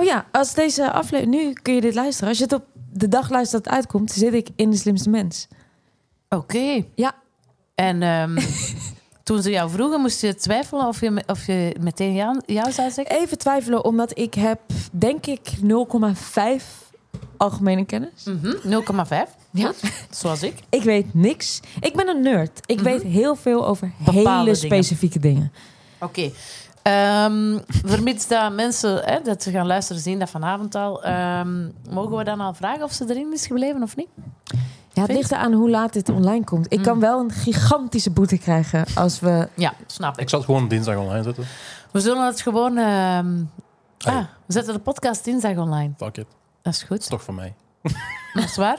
Oh ja, als deze aflevering... Nu kun je dit luisteren. Als je het op de dag luistert dat het uitkomt... zit ik in De Slimste Mens. Oké. Ja. En ehm, toen ze jou vroegen, moest je twijfelen of je, of je meteen ja zou zeggen? Even twijfelen, omdat ik heb, denk ik, 0,5 algemene kennis. Mhm, 0,5. Ja. Zoals ik. Ik weet niks. Ik ben een nerd. Ik weet heel veel over Bepaalde hele specifieke dingen. Oké. Ehm, vermits dat mensen hè, dat ze gaan luisteren zien dat vanavond al, ehm, mogen we dan al vragen of ze erin is gebleven of niet? Ja, het ligt eraan hoe laat dit online komt. Ik kan wel een gigantische boete krijgen als we... Ja, snap ik. Ik zal het gewoon dinsdag online zetten. We zullen het gewoon. ehm, Ah, ah, we zetten de podcast dinsdag online. Fuck it. Dat is Dat goed. is toch van mij. Dat is waar.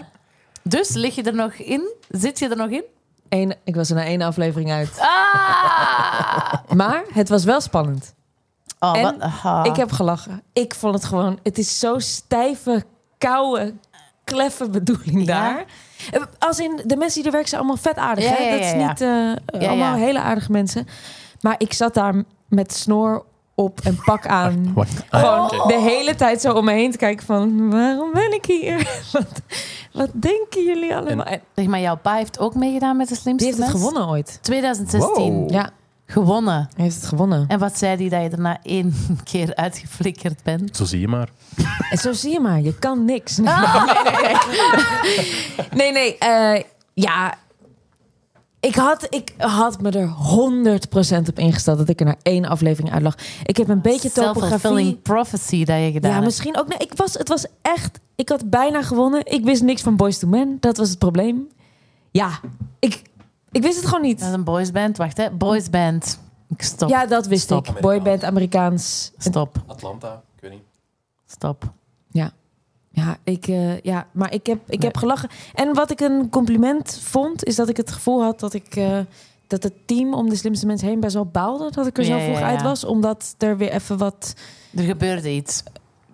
Dus lig je er nog in? Zit je er nog in? Eén, ik was er na één aflevering uit. Ah! Maar het was wel spannend. Oh, En wat, ah. Ik heb gelachen. Ik vond het gewoon... Het is zo stijve, koude, kleffe bedoeling daar. Als in, de mensen die er werken zijn allemaal vet aardig. Ja, hè? ja, Dat is niet eh, allemaal hele aardige mensen. Maar ik zat daar met snor op en pak aan. Gewoon oké. de hele tijd zo om me heen te kijken van... Waarom ben ik hier? Wat, wat denken jullie allemaal? En Zeg maar, jouw pa heeft ook meegedaan met de slimste die heeft het Mens? gewonnen ooit. 2016. Wow. Ja, Gewonnen. hij heeft het gewonnen. En wat zei hij dat je er na één keer uitgeflikkerd bent? Zo zie je maar. En zo zie je maar, je kan niks. Nee, Ah! nee, nee. nee, nee, eh, ja. Ik had, ik had me er 100% op ingesteld dat ik er naar één aflevering uit lag. Ik heb een beetje topografie. Self-fulfilling prophecy dat je gedaan Ja, misschien ook. Nee, ik was, het was echt. Ik had bijna gewonnen. Ik wist niks van Boys to Men. Dat was het probleem. Ja, ik, ik wist het gewoon niet. Dat is een boysband. Wacht, hè. Boysband. Ik stop. Ja, dat wist Stop. ik. Boyband, Amerikaans. Stop. Atlanta, ik weet niet. Stop. Ja. Ik, eh, ja, maar ik heb, ik heb gelachen. En wat ik een compliment vond, is dat ik het gevoel had dat ik eh, dat het team om de slimste mensen heen best wel baalde dat ik er zo ja, vroeg ja. uit was, omdat er weer even wat. Er gebeurde iets.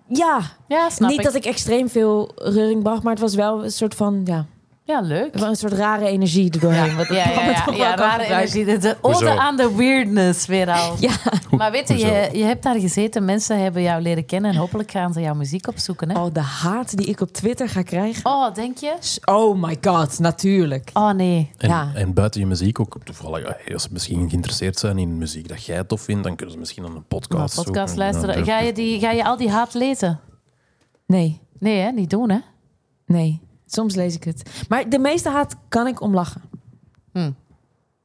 Ja, Ja, snap niet ik. dat ik extreem veel reuring bracht, maar het was wel een soort van ja, Ja, leuk. wel een soort rare energie erdoorheen. wat Ja, ja, wat ja, ja, kan rare gebruiken. energie. De, ode aan de weirdness weer al. Ja, Maar weet je, je, je hebt daar gezeten. Mensen hebben jou leren kennen. En hopelijk gaan ze jouw muziek opzoeken. Hè? oh, de haat die ik op Twitter ga krijgen. Oh, denk je? Oh my god, natuurlijk. Oh, nee. En, Ja. en buiten je muziek ook, toevallig, ja, als ze misschien geïnteresseerd zijn in muziek dat jij tof vindt, dan kunnen ze misschien aan een podcast podcast zoeken. luisteren. Ja, Ga je, die, ga je al die haat lezen? Nee, Nee, hè? Niet doen, hè? nee. Soms lees ik het. Maar de meeste haat kan ik om lachen. Hm.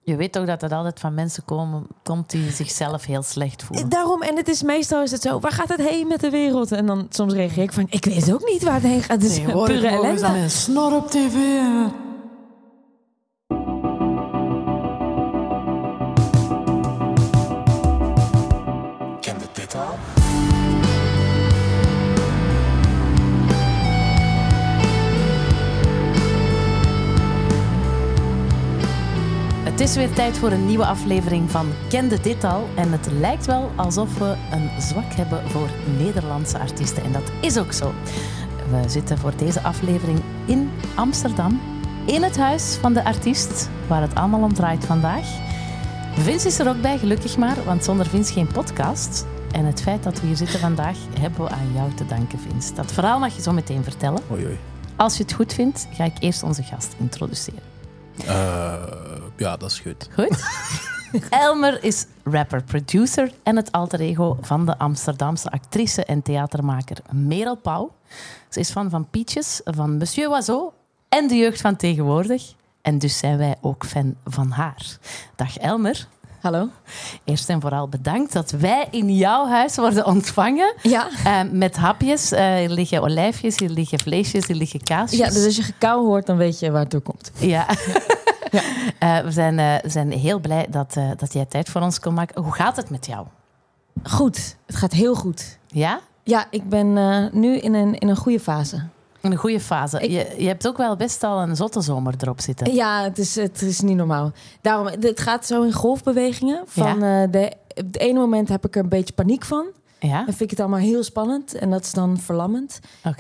Je weet toch dat het altijd van mensen komen, komt die zichzelf heel slecht voelen. Daarom, en het is meestal is het zo, waar gaat het heen met de wereld? En dan soms reageer ik van, ik weet ook niet waar het heen gaat. Het is pure ellende. een snor op tv. Kende dit al? Is weer tijd voor een nieuwe aflevering van Kende dit al. En het lijkt wel alsof we een zwak hebben voor Nederlandse artiesten. En dat is ook zo. We zitten voor deze aflevering in Amsterdam. In het huis van de artiest, waar het allemaal om draait vandaag. Vince is er ook bij, gelukkig maar, want zonder Vince geen podcast. En het feit dat we hier zitten vandaag, hebben we aan jou te danken, Vince. Dat verhaal mag je zo meteen vertellen. Oei, oei. Als je het goed vindt, ga ik eerst onze gast introduceren. Eh, ja, dat is goed. Goed. Elmer is rapper, producer en het alter ego van de Amsterdamse actrice en theatermaker Merel Pauw. Ze is fan van Pietjes, van Monsieur Oiseau en de jeugd van tegenwoordig. En dus zijn wij ook fan van haar. Dag Elmer. Hallo? Eerst en vooral bedankt dat wij in jouw huis worden ontvangen. Ja. Eh, met hapjes. Eh, hier liggen olijfjes, hier liggen vleesjes, hier liggen kaasjes. Ja, dus als je gekauw hoort, dan weet je waar het door komt. Ja. Eh, we, zijn, eh, zijn heel blij dat, eh, dat jij tijd voor ons kon maken. Hoe gaat het met jou? Goed, het gaat heel goed. Ja? Ja, ik ben nu in een, in een goede fase. In een goede fase. Ik- Je, je hebt ook wel best al een zotte zomer erop zitten. Ja, het is, het is niet normaal. Daarom, het gaat zo in golfbewegingen. Van de, op het ene moment heb ik er een beetje paniek van. Ja? Dan vind ik het allemaal heel spannend. En dat is dan verlammend.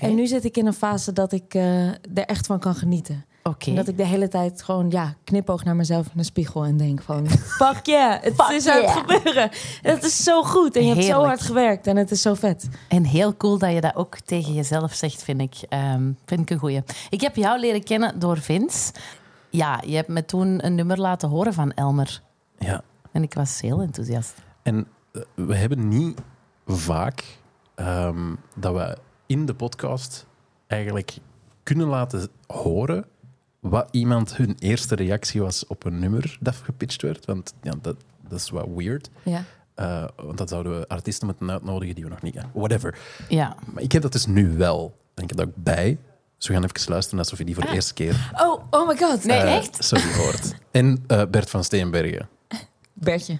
En nu zit ik in een fase dat ik er echt van kan genieten. Oké. En dat ik de hele tijd gewoon ja, knipoog naar mezelf in de spiegel en denk van... Fuck yeah, het is aan het gebeuren. Het is zo goed en je hebt zo hard gewerkt en het is zo vet. En heel cool dat je dat ook tegen jezelf zegt, vind ik. Ehm, vind ik een goeie. Ik heb jou leren kennen door Vince. Ja, je hebt me toen een nummer laten horen van Elmer. Ja. En ik was heel enthousiast. En eh, we hebben niet vaak ehm, dat we in de podcast eigenlijk kunnen laten horen wat iemand hun eerste reactie was op een nummer dat gepitcht werd. Want ja, dat, dat is wat weird. Ja. Eh, want dan zouden we artiesten moeten uitnodigen die we nog niet kennen. Whatever. Ja. Maar ik heb dat dus nu wel. En ik heb dat ook bij. Dus we gaan even luisteren alsof je die voor de eerste keer Oh, oh my god. Nee, eh, echt? sorry, hoort. En eh, Bert van Steenbergen. Bertje.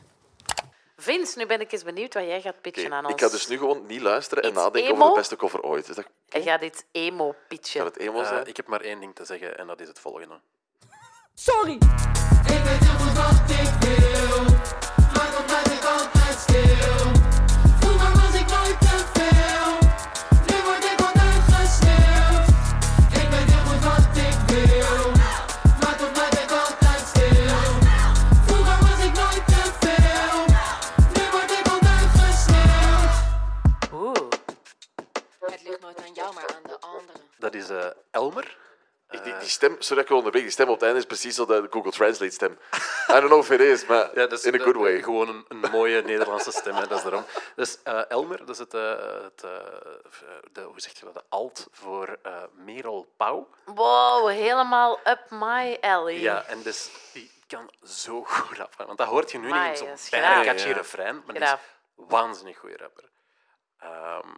Vince, nu ben ik eens benieuwd wat jij gaat pitchen aan ons. ik ga dus nu gewoon niet luisteren en Iets nadenken emo? over de beste cover ooit. Is dat, Hij gaat dit emo pitchen. gaat het emo zijn? Eh, ik heb maar één ding te zeggen en dat is het volgende. Sorry. Vroeger Het aan jou, maar aan de anderen. Dat is eh, Elmer. Ik- die, die stem, sorry dat ik wel onderbreek, die stem op het einde is precies zo de Google Translate stem. I don't know if it is, maar Ja, dat is in a de- good way. Gewoon een, een mooie Nederlandse stem, hè, dat is daarom. Dus eh, Elmer, dat is het, eh, het eh, de, hoe zeg je dat, de alt voor eh Merel Pauw. Wow, helemaal up my alley. Ja, en dus die kan zo goed rappen. Want dat hoort je nu Amai, niet in dat is zo'n bijna graaf. catchy Ja, ja. refrein, maar die Graaf. is waanzinnig goede rapper. Ehm,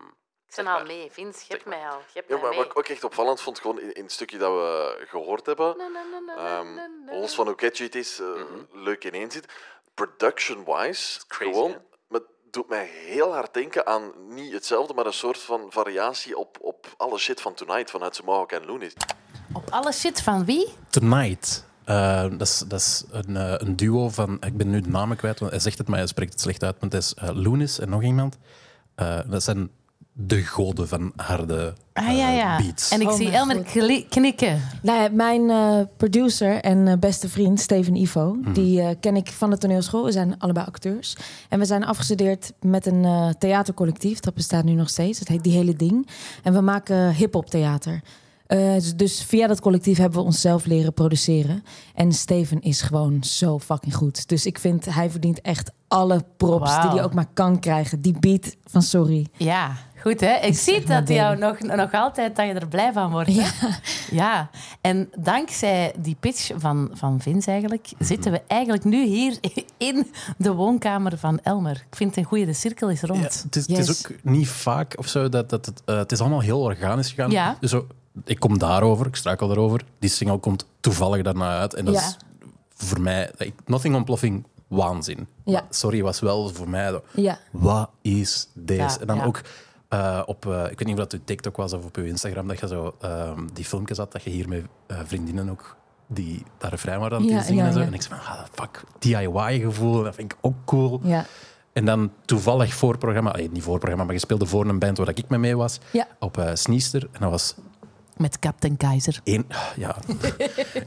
Ik ben al mee. Vince, je hebt mij al. Je hebt Ja, mij maar mee. wat ik ook echt opvallend vond, gewoon in, in het stukje dat we gehoord hebben, Na, na, na, na, ehm, los van hoe catchy het is, eh, leuk ineen zit, production-wise, Mhm. gewoon, hè? maar het doet mij heel hard denken aan niet hetzelfde, maar een soort van variatie op, op alle shit van Tonight vanuit Samahawk en Loonies. Op alle shit van wie? Tonight. Eh, dat, is, dat is een, eh, een duo van... Ik ben nu de namen kwijt, want hij zegt het, maar hij spreekt het slecht uit. Maar het is Loenis en nog iemand. Eh, dat zijn de goden van harde Ah eh, ja, ja. beats. En ik Oh zie Elmer knikken. Nou, mijn eh, producer en eh, beste vriend Steven Ivo, Mhm. die eh, ken ik van de toneelschool. We zijn allebei acteurs. En we zijn afgestudeerd met een eh, theatercollectief. Dat bestaat nu nog steeds. Het heet Die Hele Ding. En we maken hip-hop theater. Eh, dus- dus via dat collectief hebben we onszelf leren produceren. En Steven is gewoon zo fucking goed. Dus ik vind hij verdient echt alle props die hij ook maar kan krijgen. Die beat van Sorry. Ja, goed hè. Ik zie dat jou nog, nog altijd dat je er blij van wordt. Ja. ja. En dankzij die pitch van, van Vince eigenlijk, zitten we eigenlijk nu hier in de woonkamer van Elmer. Ik vind het een goede, de cirkel is rond. Ja, het, is, het is Yes. ook niet vaak of zo dat, dat het, eh, het is allemaal heel organisch gegaan. Ja. Dus zo, ik kom daarover, ik struikel daarover. Die single komt toevallig daarna uit. En dat Ja. is voor mij, ik- Nothing Ontploffing, waanzin. Ja. Sorry was wel voor mij, Ja. wat is deze? En dan ook eh, op, eh, ik weet niet of dat op TikTok was of op je Instagram, dat je zo ehm, die filmpjes had, dat je hier met eh, vriendinnen ook die dat refrein waren aan het Ja, inzingen ja, en zo. ja. En ik zei van, ah, fuck, DIY-gevoel, dat vind ik ook cool. Ja. En dan toevallig voorprogramma, allee, niet voorprogramma, maar je speelde voor een band waar ik mee mee was, op eh Sneester. En dat was Met Captain Keizer. één, ja,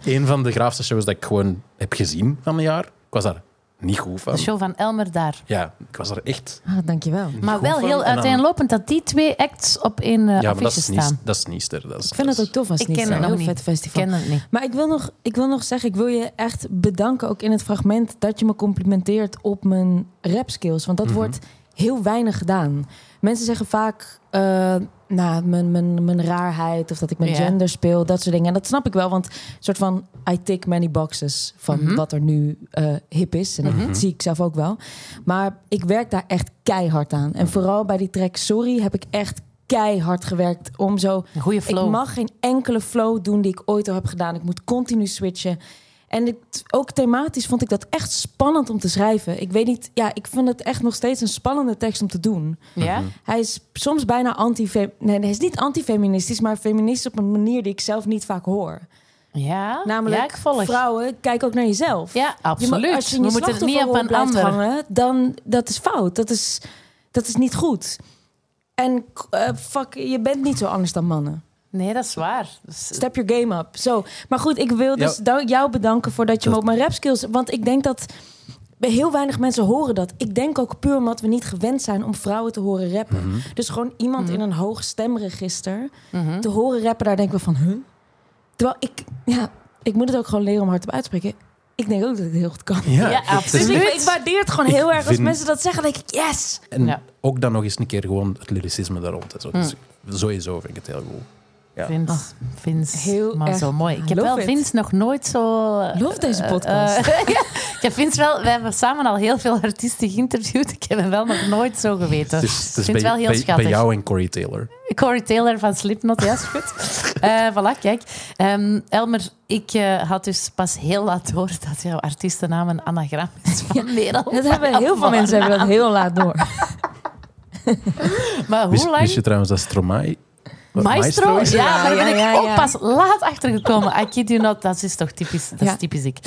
één van de graafste shows dat ik gewoon heb gezien van een jaar. Ik was daar niet goed van. De show van Elmer daar. Ja, ik was daar echt Ah, dankjewel. Maar goed wel van. heel uiteenlopend dat die twee acts op één uh, Ja, maar dat affiche is, staan. Sneester, dat is Sneester. Dat is, Ik vind het ook tof als Ik niet ken het nog niet. vet Ik ken het niet. Maar ik wil, nog, ik wil nog zeggen, ik wil je echt bedanken ook in het fragment dat je me complimenteert op mijn rap skills. Want dat Mhm. wordt heel weinig gedaan. Mensen zeggen vaak, eh, nou, mijn, mijn, mijn raarheid of dat ik met Ja. gender speel, dat soort dingen. En dat snap ik wel, want een soort van I tick many boxes van Mhm. wat er nu eh, hip is. En dat zie ik zelf ook wel. Maar ik werk daar echt keihard aan. En vooral bij die track Sorry heb ik echt keihard gewerkt om zo Een goede flow. ik mag geen enkele flow doen die ik ooit al heb gedaan. Ik moet continu switchen. En ik, ook thematisch vond ik dat echt spannend om te schrijven. Ik weet niet, ja, ik vind het echt nog steeds een spannende tekst om te doen. Ja? Hij is soms bijna anti Nee, hij is niet antifeministisch, maar feministisch op een manier die ik zelf niet vaak hoor. Ja? Namelijk, ja, ik volg. vrouwen, kijk ook naar jezelf. Ja, Je absoluut. als je in We je moeten het niet op een ander. hangen, dan dat is fout. Dat is, dat is niet goed. En eh, fuck, je bent niet zo anders dan mannen. Nee, dat is waar. Dus, Step your game up. Zo. Maar goed, ik wil dus Ja. dank- jou bedanken voordat je me op mijn rap skills... Want ik denk dat heel weinig mensen horen dat. Ik denk ook puur omdat we niet gewend zijn om vrouwen te horen rappen. Mhm. Dus gewoon iemand in een hoog stemregister mhm. te horen rappen, daar denken we van, huh? Terwijl ik, ja, ik moet het ook gewoon leren om hardop uit te spreken. Ik denk ook dat ik het heel goed kan. Ja, is- Dus ik, absoluut. ik waardeer het gewoon Ik heel erg als mensen dat zeggen. Denk ik, yes! En Ja. ook dan nog eens een keer gewoon het lyricisme daar rond. en Zo. Mm. Dus sowieso vind ik het heel goed. Ja. Vince, Vince Heel maar erg. zo mooi. Ik heb Love wel it. Vince nog nooit zo... Love deze eh, podcast. eh, ja, ik heb Vince wel... We hebben samen al heel veel artiesten geïnterviewd. Ik heb hem wel nog nooit zo geweten. Het is, het is vind het bij, wel heel bij, schattig. bij jou en Corey Taylor. Corey Taylor van Slipknot, ja, is goed. Eh voilà, kijk. Ehm, Elmer, ik eh, had dus pas heel laat door dat jouw artiestennaam een anagram is van Merel. Dat hebben heel veel mensen hebben dat heel laat door. Maar hoe lang... wist je trouwens dat Stromae... Maestro? Ja, daar ben ja, ik ja, ook pas laat achter gekomen. I kid you not, dat is toch typisch, dat Ja. is typisch ik.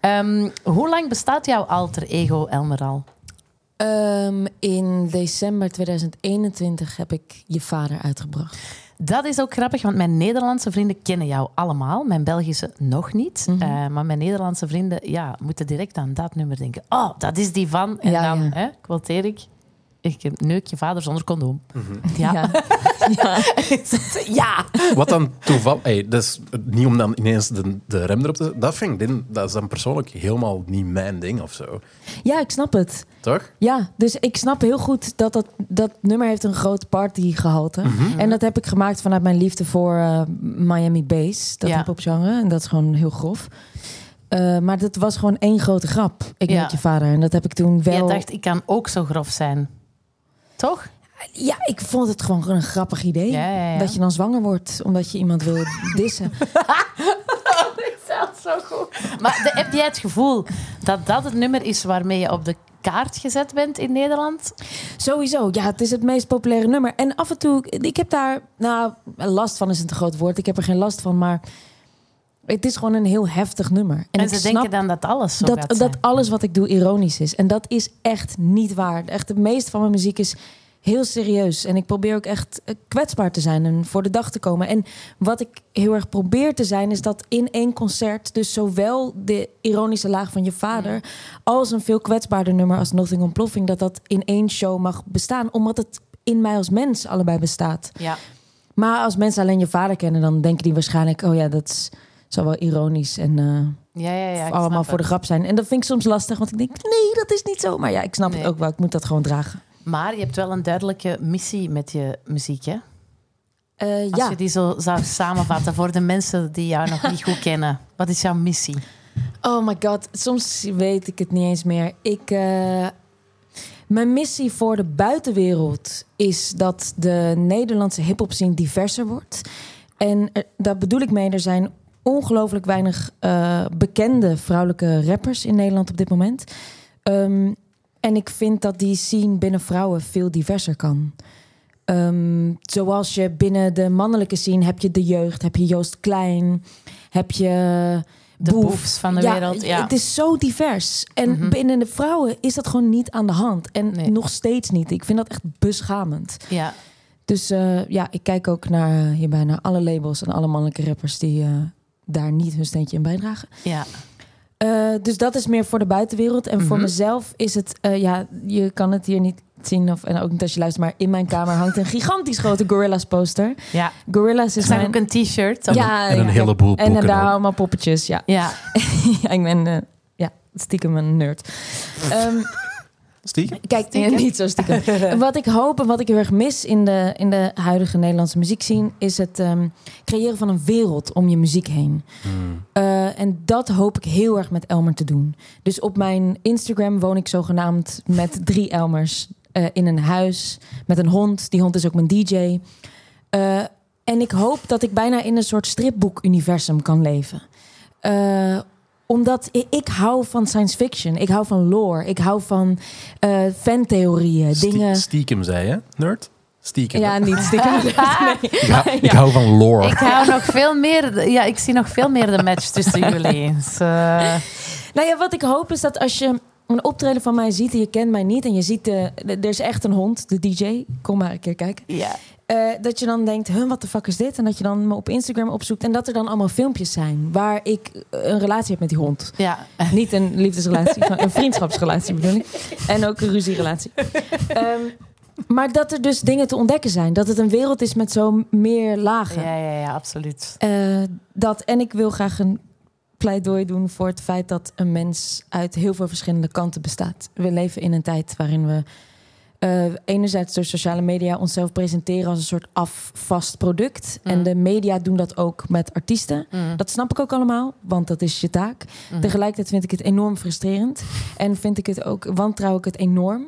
Ehm, hoe lang bestaat jouw alter ego Elmer al? Ehm, in december 2021 heb ik je vader uitgebracht. Dat is ook grappig, want mijn Nederlandse vrienden kennen jou allemaal. Mijn Belgische nog niet. Mhm. Eh, maar mijn Nederlandse vrienden ja, moeten direct aan dat nummer denken. Oh, dat is die van. En Ja, dan, ja. hè, quoteer ik, ik neuk je vader zonder condoom. Ja. Ja. ja. ja. Wat dan toeval... Hey, dat is niet om dan ineens de, de rem erop te zetten. Dat vind ik, dat is dan persoonlijk helemaal niet mijn ding of zo. ja, ik snap het. Toch? Ja, dus ik snap heel goed dat dat, dat nummer heeft een groot partygehalte. En dat heb ik gemaakt vanuit mijn liefde voor eh, Miami Bass, dat Ja. hip-hop genre. En dat is gewoon heel grof. Eh, maar dat was gewoon één grote grap. Ik Ja. met je vader. En dat heb ik toen wel... Je dacht, ik kan ook zo grof zijn. Toch? Ja, ik vond het gewoon een grappig idee. Ja, ja, ja. Dat je dan zwanger wordt omdat je iemand wil dissen. Dat is zo goed. Maar de, heb jij het gevoel dat dat het nummer is waarmee je op de kaart gezet bent in Nederland? Sowieso, ja, het is het meest populaire nummer. En af en toe, ik heb daar, nou, last van is een te groot woord. Ik heb er geen last van, maar het is gewoon een heel heftig nummer. En, ze denken dan dat alles zo dat, dat alles wat ik doe ironisch is. En dat is echt niet waar. Echt, de meeste van mijn muziek is heel serieus. En ik probeer ook echt eh, kwetsbaar te zijn en voor de dag te komen. En wat ik heel erg probeer te zijn, is dat in één concert... dus zowel de ironische laag van je vader... als een veel kwetsbaarder nummer als Nothing Ontploffing... dat dat in één show mag bestaan. Omdat het in mij als mens allebei bestaat. Ja. Maar als mensen alleen je vader kennen... dan denken die waarschijnlijk... oh ja, dat is, zal wel ironisch en... eh, Ja, ja, ja. allemaal voor de grap zijn. En dat vind ik soms lastig, want ik denk, nee, dat is niet zo. Maar ja, ik snap Nee. het ook wel. Ik moet dat gewoon dragen. Maar je hebt wel een duidelijke missie met je muziek, hè? Eh, Als ja. je die zo zou samenvatten voor de mensen die jou nog niet goed kennen. Wat is jouw missie? Oh my god, soms weet ik het niet eens meer. Ik, eh, mijn missie voor de buitenwereld is dat de Nederlandse hip-hop scene diverser wordt. En er- daar bedoel ik mee, er zijn ongelooflijk weinig eh, bekende vrouwelijke rappers in Nederland op dit moment. Ehm, en ik vind dat die scene binnen vrouwen veel diverser kan. Ehm, zoals je binnen de mannelijke scene heb je de jeugd, heb je Joost Klein, heb je De Boef. boefs van de wereld. Ja. Het is zo divers. En Mhm. binnen de vrouwen is dat gewoon niet aan de hand. En Nee. nog steeds niet. Ik vind dat echt beschamend. ja. Dus eh, ja, ik kijk ook naar, eh, hierbij naar alle labels en alle mannelijke rappers die daar niet hun steentje in bijdragen. ja. Eh, dus dat is meer voor de buitenwereld. En voor Mhm. mezelf is het, eh, ja, je kan het hier niet zien of en ook niet als je luistert, maar in mijn kamer hangt een gigantisch grote Gorillas poster. ja. Gorillas Er is mijn... ook een t-shirt. ja, en een ja, heleboel En, en daar ook. allemaal poppetjes, ja. Ja. ja, ik ben eh, ja, stiekem een nerd. Ehm, Stiekem? kijk, Stiekem? niet zo stiekem. wat ik hoop en wat ik heel erg mis in de, in de huidige Nederlandse muziekscene... is het ehm, creëren van een wereld om je muziek heen. Hmm. Eh, en dat hoop ik heel erg met Elmer te doen. Dus op mijn Instagram woon ik zogenaamd met drie Elmers... eh, in een huis met een hond. Die hond is ook mijn DJ. Eh, en ik hoop dat ik bijna in een soort stripboek-universum kan leven. Eh, omdat ik hou van science fiction. Ik hou van lore. Ik hou van eh fantheorieën. Stie- Dingen... Stiekem zei je, nerd? Stiekem. Ja, niet stiekem. Nee. ik, hou, ik hou van lore. Ik hou nog veel meer... Ja, ik zie nog veel meer de match tussen jullie. Dus, eh, Nou ja, wat ik hoop is dat als je een optreden van mij ziet en je kent mij niet en je ziet, de, de- er is echt een hond, de DJ, kom maar een keer kijken. ja. Eh, dat je dan denkt, huh, wat de fuck is dit? En dat je dan me op Instagram opzoekt. En dat er dan allemaal filmpjes zijn waar ik eh, een relatie heb met die hond. Ja. Niet een liefdesrelatie, maar een vriendschapsrelatie bedoel ik. En ook een ruzierelatie. Ehm, maar dat er dus dingen te ontdekken zijn. Dat het een wereld is met zo meer lagen. Ja, ja, ja, absoluut. Eh, dat, en ik wil graag een pleidooi doen voor het feit dat een mens uit heel veel verschillende kanten bestaat. We leven in een tijd waarin we eh, enerzijds door sociale media onszelf presenteren als een soort afvast product. Mm. En de media doen dat ook met artiesten. Mm. Dat snap ik ook allemaal, want dat is je taak. Mhm. Tegelijkertijd vind ik het enorm frustrerend. En vind ik het ook, wantrouw ik het enorm.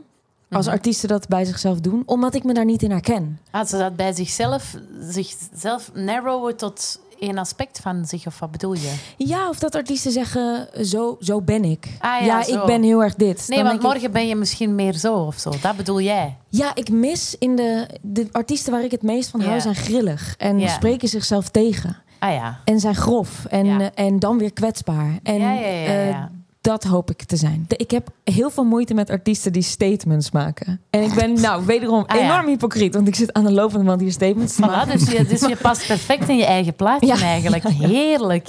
Als Mhm. artiesten dat bij zichzelf doen, omdat ik me daar niet in herken. Als ze dat bij zichzelf, zichzelf narrowen tot één aspect van zich, of wat bedoel je? Ja, of dat artiesten zeggen, zo, zo ben ik. Ah, ja, zo. ik ben heel erg dit. Nee, Dan want ik, morgen ben je misschien meer zo of zo. Dat bedoel jij. Ja, ik mis in de, de artiesten waar ik het meest van hou, Ja. zijn grillig. En Ja. spreken zichzelf tegen. Ah ja. En zijn grof. En, Ja. eh, en dan weer kwetsbaar. En ja, ja, ja, eh, ja. Dat hoop ik te zijn. De- ik heb heel veel moeite met artiesten die statements maken. En ik ben nou wederom Ah, ja. enorm hypocriet. Want ik zit aan de lopende band hier statements te Voilà, maken. dus, je, dus je past perfect in je eigen plaatje Ja. eigenlijk. Heerlijk.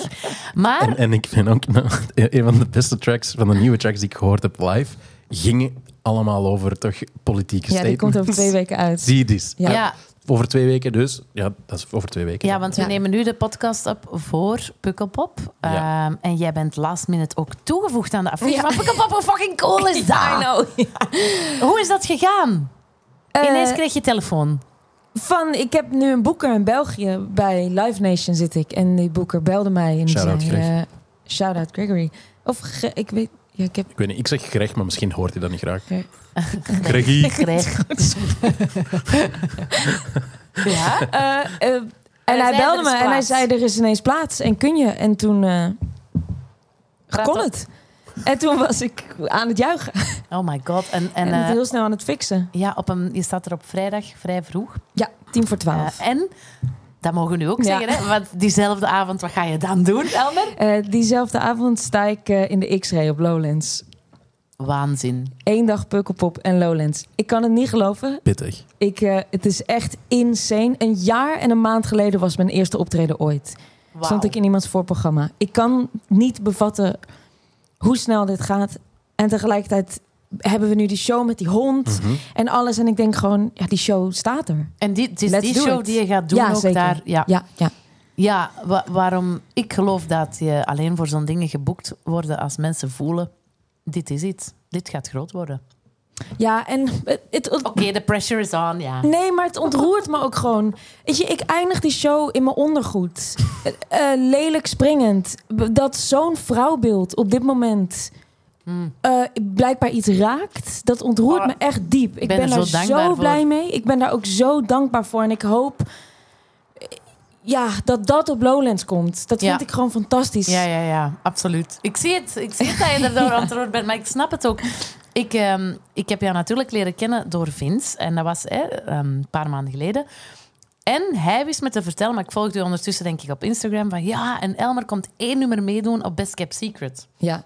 Maar En, en ik vind ook een van de beste tracks, van de nieuwe tracks die ik gehoord heb live, gingen allemaal over toch politieke Ja, die statements. komt over twee weken uit. Zie je dit? Ja. ja, Over twee weken dus. Ja, dat is over twee weken. ja, want we Ja. nemen nu de podcast op voor Pukkelpop. Ja. Ehm, en jij bent last minute ook toegevoegd aan de affiche Ja. van Pukkelpop. Hoe fucking cool is dat? I know. Hoe is dat gegaan? Eh, Ineens kreeg je telefoon. Van, ik heb nu een boeker in België. Bij Live Nation zit ik. En die boeker belde mij. En Shout-out zei, Greg. eh, Shout-out Gregory. Of, ik weet... Ja, ik heb... Ik weet niet, ik zeg gerecht, maar misschien hoort hij dat niet graag. Ja? Eh, eh, en hij belde "Er me en hij plaats." zei, er is ineens plaats. En kun je? En toen eh, Praat kon op. het. En toen was ik aan het juichen. Oh my god. En, en, En, het heel snel aan het fixen. ja, op een, je staat er op vrijdag vrij vroeg. Ja, tien voor twaalf. En, dat mogen we nu ook Ja. zeggen, hè? Want diezelfde avond, wat ga je dan doen, Elmer? Eh, diezelfde avond sta ik eh, in de X-ray op Lowlands. Waanzin. Eén dag Pukkelpop en Lowlands. Ik kan het niet geloven. Pittig. Ik, eh, het is echt insane. Een jaar en een maand geleden was mijn eerste optreden ooit. Wauw. Stond ik in iemands voorprogramma. Ik kan niet bevatten hoe snel dit gaat. En tegelijkertijd hebben we nu die show met die hond Mhm. en alles. En ik denk gewoon, ja, die show staat er. En die, het is Let's die show it. die je gaat doen Ja, ook zeker. daar. Ja, ja. Ja, ja. wa- waarom ik geloof dat je alleen voor zo'n dingen geboekt worden als mensen voelen, dit is iets. Dit gaat groot worden. Ja, en Oké, de pressure is on, ja. Nee, maar het ontroert me ook gewoon. Weet je, ik eindig die show in mijn ondergoed. Eh, eh, lelijk springend. Dat zo'n vrouwbeeld op dit moment Hmm. eh, blijkbaar iets raakt. Dat ontroert Oh, me echt diep. Ik ben ben, er daar zo zo voor. blij mee. Ik ben daar ook zo dankbaar voor. En ik hoop eh, ja, dat dat op Lowlands komt. Dat vind Ja. ik gewoon fantastisch. Ja, ja, ja, absoluut. Ik zie het. Ik zie het dat je erdoor ontroerd bent, maar ik snap het ook. Ik, ehm, ik heb jou natuurlijk leren kennen door Vince. En dat was hè, ehm, een paar maanden geleden. En hij wist me te vertellen, maar ik volgde u ondertussen denk ik op Instagram, van ja, en Elmer komt één nummer meedoen op Best Kept Secret. Ja.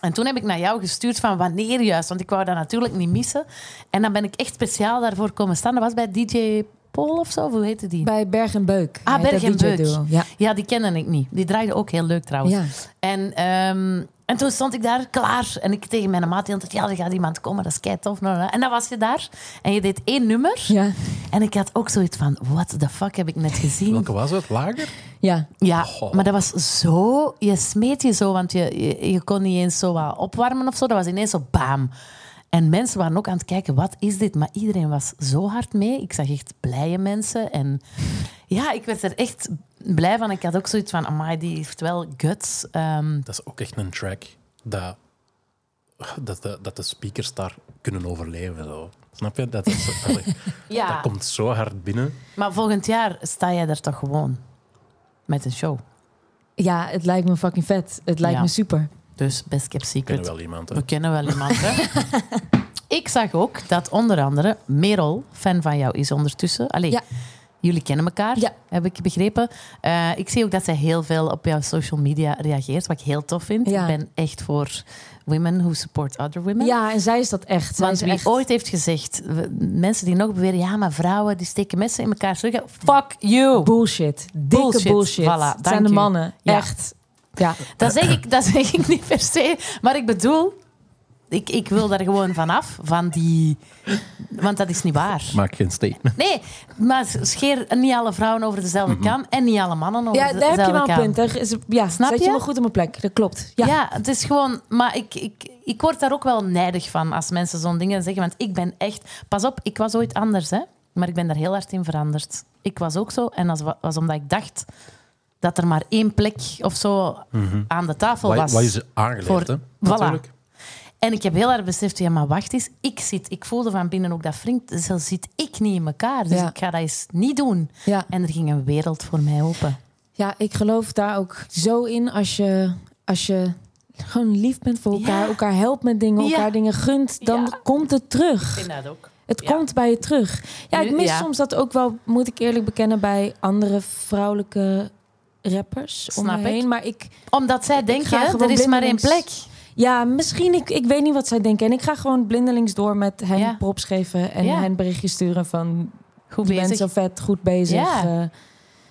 En toen heb ik naar jou gestuurd van wanneer juist, want ik wou dat natuurlijk niet missen. En dan ben ik echt speciaal daarvoor komen staan. Dat was bij DJ Paul of zo, of hoe heette die? Bij Berg en Beuk. Ah, Berg en Beuk. Ja. Ja, die kende ik niet. Die draaide ook heel leuk trouwens. Ja. En, ehm, en toen stond ik daar klaar. En ik tegen mijn maat die had ja, er gaat iemand komen, dat is kei tof. En dan was je daar. En je deed één nummer. Ja. En ik had ook zoiets van, what the fuck heb ik net gezien? Welke was het? Lager? Ja. Ja, Oh. maar dat was zo... Je smeet je zo, want je, je, je kon niet eens zo wat opwarmen of zo. Dat was ineens zo bam. En mensen waren ook aan het kijken, wat is dit? Maar iedereen was zo hard mee. Ik zag echt blije mensen. En ja, ik werd er echt blij van. Ik had ook zoiets van, amai, die heeft wel guts. Ehm, Dat is ook echt een track dat, dat, de, dat de speakers daar kunnen overleven. Zo. Snap je? Dat, is, allee, ja, dat komt zo hard binnen. maar volgend jaar sta jij er toch gewoon met een show. ja, het lijkt me fucking vet. Het lijkt Ja. me super. Dus Best Kept Secret. ken wel iemand. Hè. We kennen wel iemand, hè? Ik zag ook dat onder andere Merel fan van jou is ondertussen. Allee, Ja. Jullie kennen elkaar, Ja. heb ik begrepen. Eh, ik zie ook dat zij heel veel op jouw social media reageert, wat ik heel tof vind. Ja. Ik ben echt voor women who support other women. Ja, en zij is dat echt. Zij Want wie echt... ooit heeft gezegd, mensen die nog beweren, ja, maar vrouwen die steken messen in elkaar terug. Fuck you. Bullshit. Dikke Bullshit. bullshit. Voilà, dank zijn de mannen. Ja. Echt. Ja. Dat zeg, ik, dat zeg ik niet per se. Maar ik bedoel, ik, ik wil daar gewoon vanaf. Van die... Want dat is niet waar. Maak geen statement. Nee, maar scheer niet alle vrouwen over dezelfde kam en niet alle mannen over Ja, daar heb je dezelfde wel een kam. punt. Daar is- Ja, Snap zet je je? me goed op mijn plek. Dat klopt. Ja. Ja. het is gewoon... Maar ik, ik, ik word daar ook wel nijdig van als mensen zo'n dingen zeggen. Want ik ben echt... Pas op, ik was ooit anders, hè. Maar ik ben daar heel hard in veranderd. Ik was ook zo. En dat was, omdat ik dacht dat er maar één plek of zo aan de tafel was. wat is er aangeleerd, Voor- hè? Voilà. Natuurlijk. En ik heb heel hard beseft, ja, maar wacht eens. Ik, zit, ik voelde van binnen ook dat vriend, zo zit ik niet in elkaar. Dus Ja. ik ga dat eens niet doen. Ja. En er ging een wereld voor mij open. ja, ik geloof daar ook zo in als je, als je gewoon lief bent voor elkaar, Ja. elkaar helpt met dingen, elkaar dingen gunt, dan komt het terug. vind dat ook. Het komt bij je terug. Ja, ik mis soms dat ook wel, moet ik eerlijk bekennen, bij andere vrouwelijke rappers om Snap me ik. heen. Maar ik, Omdat zij denken, er is maar één plek. Ja, misschien, ik, ik weet niet wat zij denken. En ik ga gewoon blindelings door met hen Ja. props geven en hen berichtjes sturen van, Goed je bent zo vet, goed bezig. Ja. eh,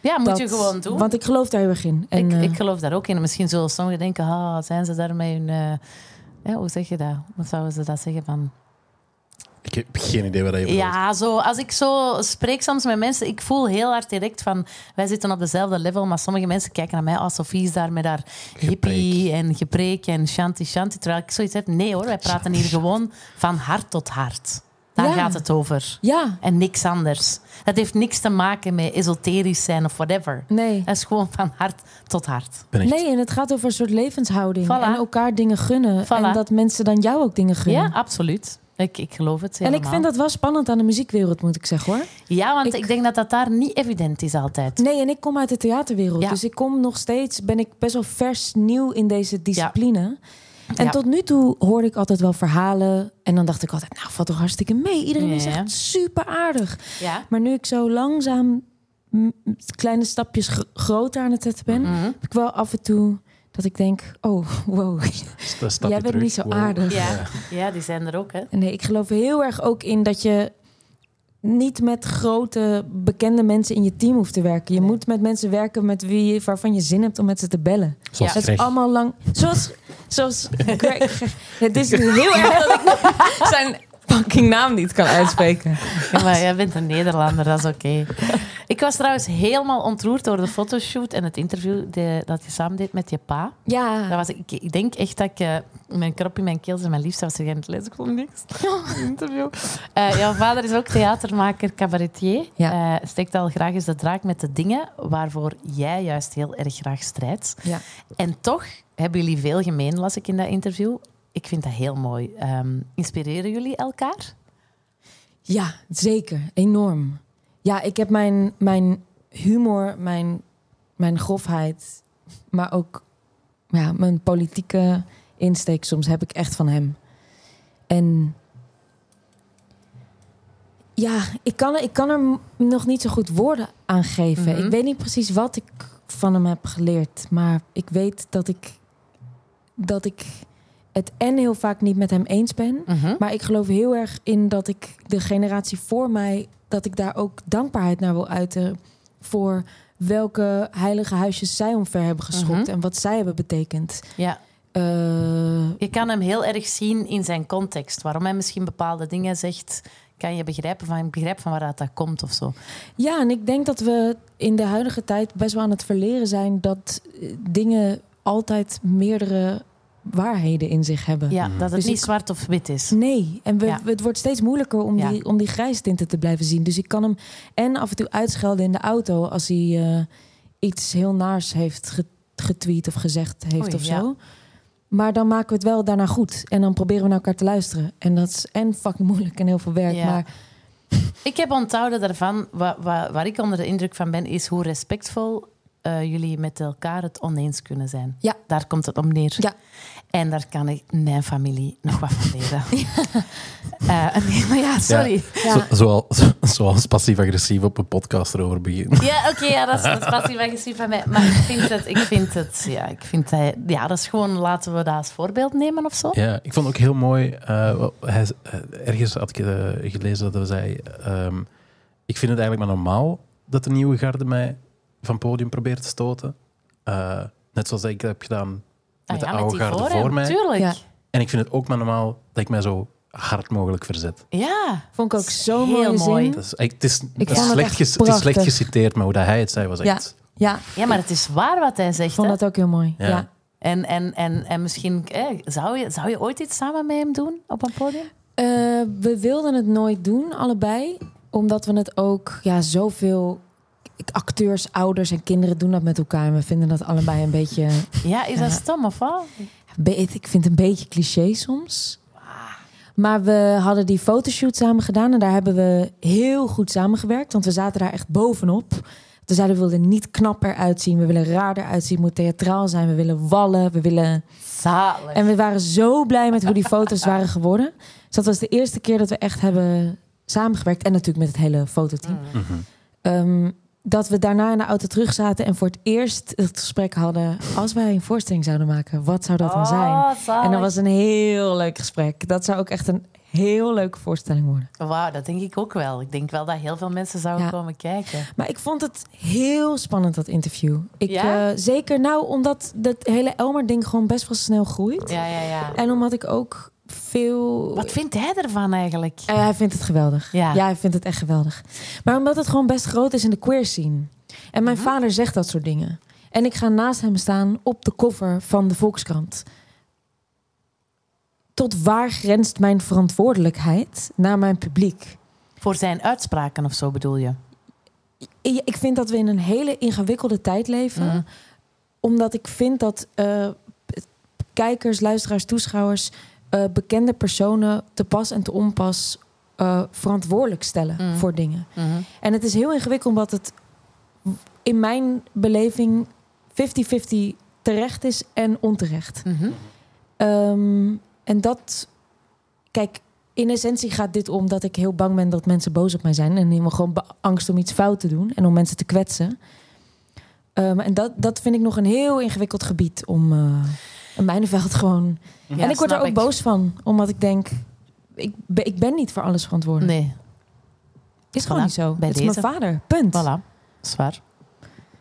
Ja, moet dat- je gewoon doen. Want ik geloof daar heel erg in. En, ik, eh, ik geloof daar ook in. En Misschien zullen sommigen denken, ah, zijn ze daarmee hun... eh, ja, hoe zeg je dat? Hoe zouden ze dat zeggen? Van, Ik heb geen idee wat je bedoelt. Ja, zo, als ik zo spreek soms met mensen, ik voel heel hard direct van, wij zitten op dezelfde level, maar sommige mensen kijken naar mij, oh, Sophie is daar met haar hippie en gepreek en shanty shanty, terwijl ik zoiets heb, nee hoor, wij praten hier gewoon van hart tot hart. Daar Ja. gaat het over. ja, En niks anders. Dat heeft niks te maken met esoterisch zijn of whatever. nee. Dat is gewoon van hart tot hart. Nee, en het gaat over een soort levenshouding. Voilà. En elkaar dingen gunnen. Voilà. En dat mensen dan jou ook dingen gunnen. Ja, absoluut. Ik, ik geloof het en ik vind dat wel spannend aan de muziekwereld, moet ik zeggen hoor. Ja, want ik, ik- denk dat dat daar niet evident is altijd. Nee, en ik kom uit de theaterwereld. Ja. Dus ik kom nog steeds, ben ik best wel vers nieuw in deze discipline. En Ja. tot nu toe hoorde ik altijd wel verhalen. En dan dacht ik altijd, nou, valt toch hartstikke mee. Iedereen is echt super aardig. Ja. Maar nu ik zo langzaam kleine stapjes gr- groter aan het zetten ben, Mhm. heb ik wel af en toe dat ik denk, oh, wow, jij bent terug. niet zo Wow. aardig. Ja. ja, die zijn er ook, hè. Nee, ik geloof heel erg ook in dat je niet met grote bekende mensen in je team hoeft te werken. Je moet met mensen werken met wie je, waarvan je zin hebt om met ze te bellen. Zoals Ja. Het is allemaal lang. Zoals, zoals Greg. Het is heel erg dat ik nog zijn fucking naam niet kan uitspreken. Ja, maar jij bent een Nederlander, dat is oké. Ik was trouwens helemaal ontroerd door de fotoshoot en het interview de- dat je samen deed met je pa. Ja, Dat was, ik, ik denk echt dat ik eh, mijn krop in mijn keel en mijn liefste was er aan het lezen. Ik vond niks. interview. Eh, jouw vader is ook theatermaker, cabaretier. Ja. Eh, steekt al graag eens de draak met de dingen waarvoor jij juist heel erg graag strijdt. ja. En toch hebben jullie veel gemeen, las ik in dat interview. Ik vind dat heel mooi. Ehm, inspireren jullie elkaar? ja, zeker. Enorm. Ja, ik heb mijn, mijn humor, mijn, mijn grofheid, maar ook ja, mijn politieke insteek soms heb ik echt van hem. En ja, ik kan, er- ik kan er nog niet zo goed woorden aan geven. Mhm. Ik weet niet precies wat ik van hem heb geleerd, maar ik weet dat ik, dat ik het en heel vaak niet met hem eens ben. Maar ik geloof heel erg in dat ik de generatie voor mij, dat ik daar ook dankbaarheid naar wil uiten voor welke heilige huisjes zij omver hebben geschopt Mhm. en wat zij hebben betekend. Ja. Eh, Je kan hem heel erg zien in zijn context. Waarom hij misschien bepaalde dingen zegt, kan je begrijpen van, begrijp van waar dat, dat komt of zo. ja, en ik denk dat we in de huidige tijd best wel aan het verleren zijn dat eh, dingen altijd meerdere waarheden in zich hebben. Ja, dat het Dus niet ik- zwart of wit is. Nee, en we, Ja. het wordt steeds moeilijker om, Ja. die, om die grijstinten te blijven zien. Dus ik kan hem en af en toe uitschelden in de auto als hij eh, iets heel naars heeft ge- getweet of gezegd heeft Oei, of ja. zo. Maar dan maken we het wel daarna goed. En dan proberen we naar elkaar te luisteren. En dat is en fucking moeilijk en heel veel werk. Ja. Maar Ik heb onthouden daarvan, wa- wa- waar ik onder de indruk van ben, is hoe respectvol eh, jullie met elkaar het oneens kunnen zijn. Ja. Daar komt het om neer. Ja. En daar kan ik mijn familie nog wat van leren. Eh, nee, maar ja, sorry. Ja. Zo, zoals, zoals passief-agressief op een podcast erover beginnen. Ja, oké, ja, dat is, dat is passief-agressief van mij. Maar ik vind het, ik vind het, ja, ik vind hij, ja, dat is gewoon, laten we dat als voorbeeld nemen of zo. Ja, ik vond ook heel mooi. eh, hij, eh, ergens had ik gelezen dat hij zei: ehm, Ik vind het eigenlijk maar normaal dat de nieuwe garde mij van het podium probeert te stoten. Net zoals ik dat heb gedaan met Ah de ja, oude die garde voor mij. Tuurlijk. Ja. Ja. En ik vind het ook maar normaal dat ik mij zo hard mogelijk verzet. Vond ik ook zo'n Heel mooi. Dat is, het, is, het, is vond het slecht echt ges- het is slecht geciteerd, maar hoe dat hij het zei was Ja. echt... Ja, Ja, maar het is waar wat hij ik zegt. vond hè. dat ook heel mooi. Ja. Ja. En, en, en, en misschien, eh, zou, je, zou je ooit iets samen met hem doen op een podium? Eh, we wilden het nooit doen, allebei. Omdat we het ook, ja, zoveel acteurs, ouders en kinderen doen dat met elkaar. En we vinden dat allebei een beetje, Ja, is dat Ja. stom of wat? ik vind het een beetje cliché soms. Maar we hadden die fotoshoot samen gedaan en daar hebben we heel goed samengewerkt. Want we zaten daar echt bovenop. We zeiden, we willen niet knapper uitzien. We willen raarder uitzien. Het moet theatraal zijn. We willen wallen. We willen... Zalig. En we waren zo blij met hoe die foto's waren geworden. Dus dat was de eerste keer dat we echt hebben samengewerkt. En natuurlijk met het hele fototeam. Mhm. Ehm, dat we daarna in de auto terug zaten en voor het eerst het gesprek hadden. Als wij een voorstelling zouden maken, wat zou dat dan zijn? Oh, zalig. En dat was een heel leuk gesprek. Dat zou ook echt een heel leuke voorstelling worden. Wauw, dat denk ik ook wel. Ik denk wel dat heel veel mensen zouden Ja. komen kijken. Maar ik vond het heel spannend, dat interview. Ik, Ja? eh, zeker nou, omdat dat hele Elmer-ding gewoon best wel snel groeit. Ja, ja, ja. En omdat ik ook veel... Wat vindt hij ervan eigenlijk? Eh, hij vindt het geweldig. Ja. Ja. hij vindt het echt geweldig. Maar omdat het gewoon best groot is in de queer scene. En mijn vader zegt dat soort dingen. En ik ga naast hem staan op de cover van de Volkskrant. Tot waar grenst mijn verantwoordelijkheid naar mijn publiek? Voor zijn uitspraken of zo bedoel je? Ik vind dat we in een hele ingewikkelde tijd leven. Mhm. Omdat ik vind dat eh, kijkers, luisteraars, toeschouwers... eh, bekende personen te pas en te onpas eh, verantwoordelijk stellen Mhm. voor dingen. Mhm. En het is heel ingewikkeld omdat het in mijn beleving 50-50 terecht is en onterecht. Mhm. Ehm, en dat, kijk, in essentie gaat dit om dat ik heel bang ben dat mensen boos op mij zijn. En helemaal gewoon angst om iets fout te doen en om mensen te kwetsen. Ehm, en dat, dat vind ik nog een heel ingewikkeld gebied om uh, een mijnenveld gewoon. Ja, en ik word er ook boos van, omdat ik denk, ik, ben- ik ben niet voor alles verantwoordelijk. Nee, Is gewoon niet zo. bij het is deze. mijn vader. Punt. voilà. Zwaar.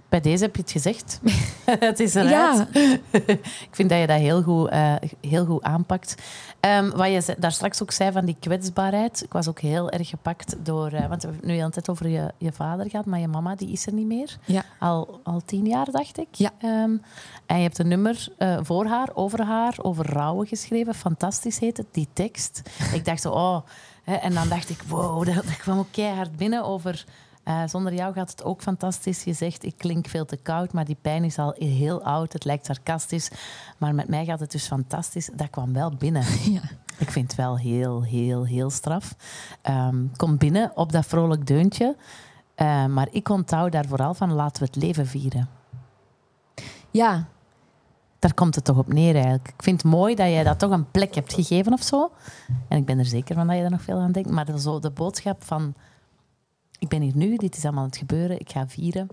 Bij deze heb je het gezegd. het is eruit. Ja, Ik vind dat je dat heel goed, eh, heel goed aanpakt. Ehm, wat je daar straks ook zei van die kwetsbaarheid. Ik was ook heel erg gepakt door... eh, want we hebben het nu de hele tijd over je, je vader gehad, maar je mama die is er niet meer. Ja. Al, al tien jaar, dacht ik. Ja. Ehm, en je hebt een nummer eh, voor haar, over haar, over rouwen geschreven. Fantastisch heet het, die tekst. ik dacht zo, oh... Hè, en dan dacht ik, wow, dat, dat kwam ook keihard binnen over... eh, zonder jou gaat het ook fantastisch. Je zegt, ik klink veel te koud, maar die pijn is al heel oud. Het lijkt sarcastisch. Maar met mij gaat het dus fantastisch. Dat kwam wel binnen. ja. Ik vind het wel heel, heel, heel straf. Ehm kom binnen op dat vrolijk deuntje. Eh, maar ik onthoud daar vooral van, laten we het leven vieren. ja. Daar komt het toch op neer eigenlijk. Ik vind het mooi dat jij dat toch een plek hebt gegeven of zo. En ik ben er zeker van dat je er nog veel aan denkt. Maar zo de boodschap van... Ik ben hier nu, dit is allemaal aan het gebeuren. Ik ga vieren.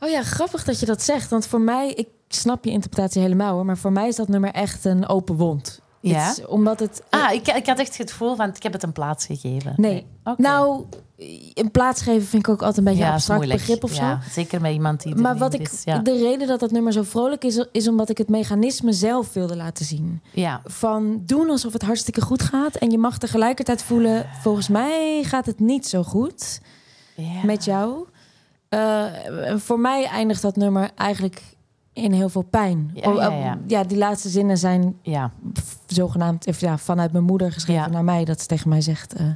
Oh ja, grappig dat je dat zegt. Want voor mij, ik snap je interpretatie helemaal hoor. Maar voor mij is dat nummer echt een open wond. Ja? Omdat het. Ah, ik, ik had echt het gevoel van, ik heb het een plaats gegeven. Nee. Nou, een plaats geven vind ik ook altijd een beetje een is abstract begrip of Ja, zo. zeker met iemand die Maar wat ik, is. Ja. de reden dat dat nummer zo vrolijk is, is omdat ik het mechanisme zelf wilde laten zien. ja. Van doen alsof het hartstikke goed gaat. En je mag tegelijkertijd voelen, volgens mij gaat het niet zo goed Ja. met jou. Eh, voor mij eindigt dat nummer eigenlijk in heel veel pijn. Ja, ja, ja. ja die laatste zinnen zijn Ja. zogenaamd of ja, vanuit mijn moeder geschreven Ja. naar mij. Dat ze tegen mij zegt... eh,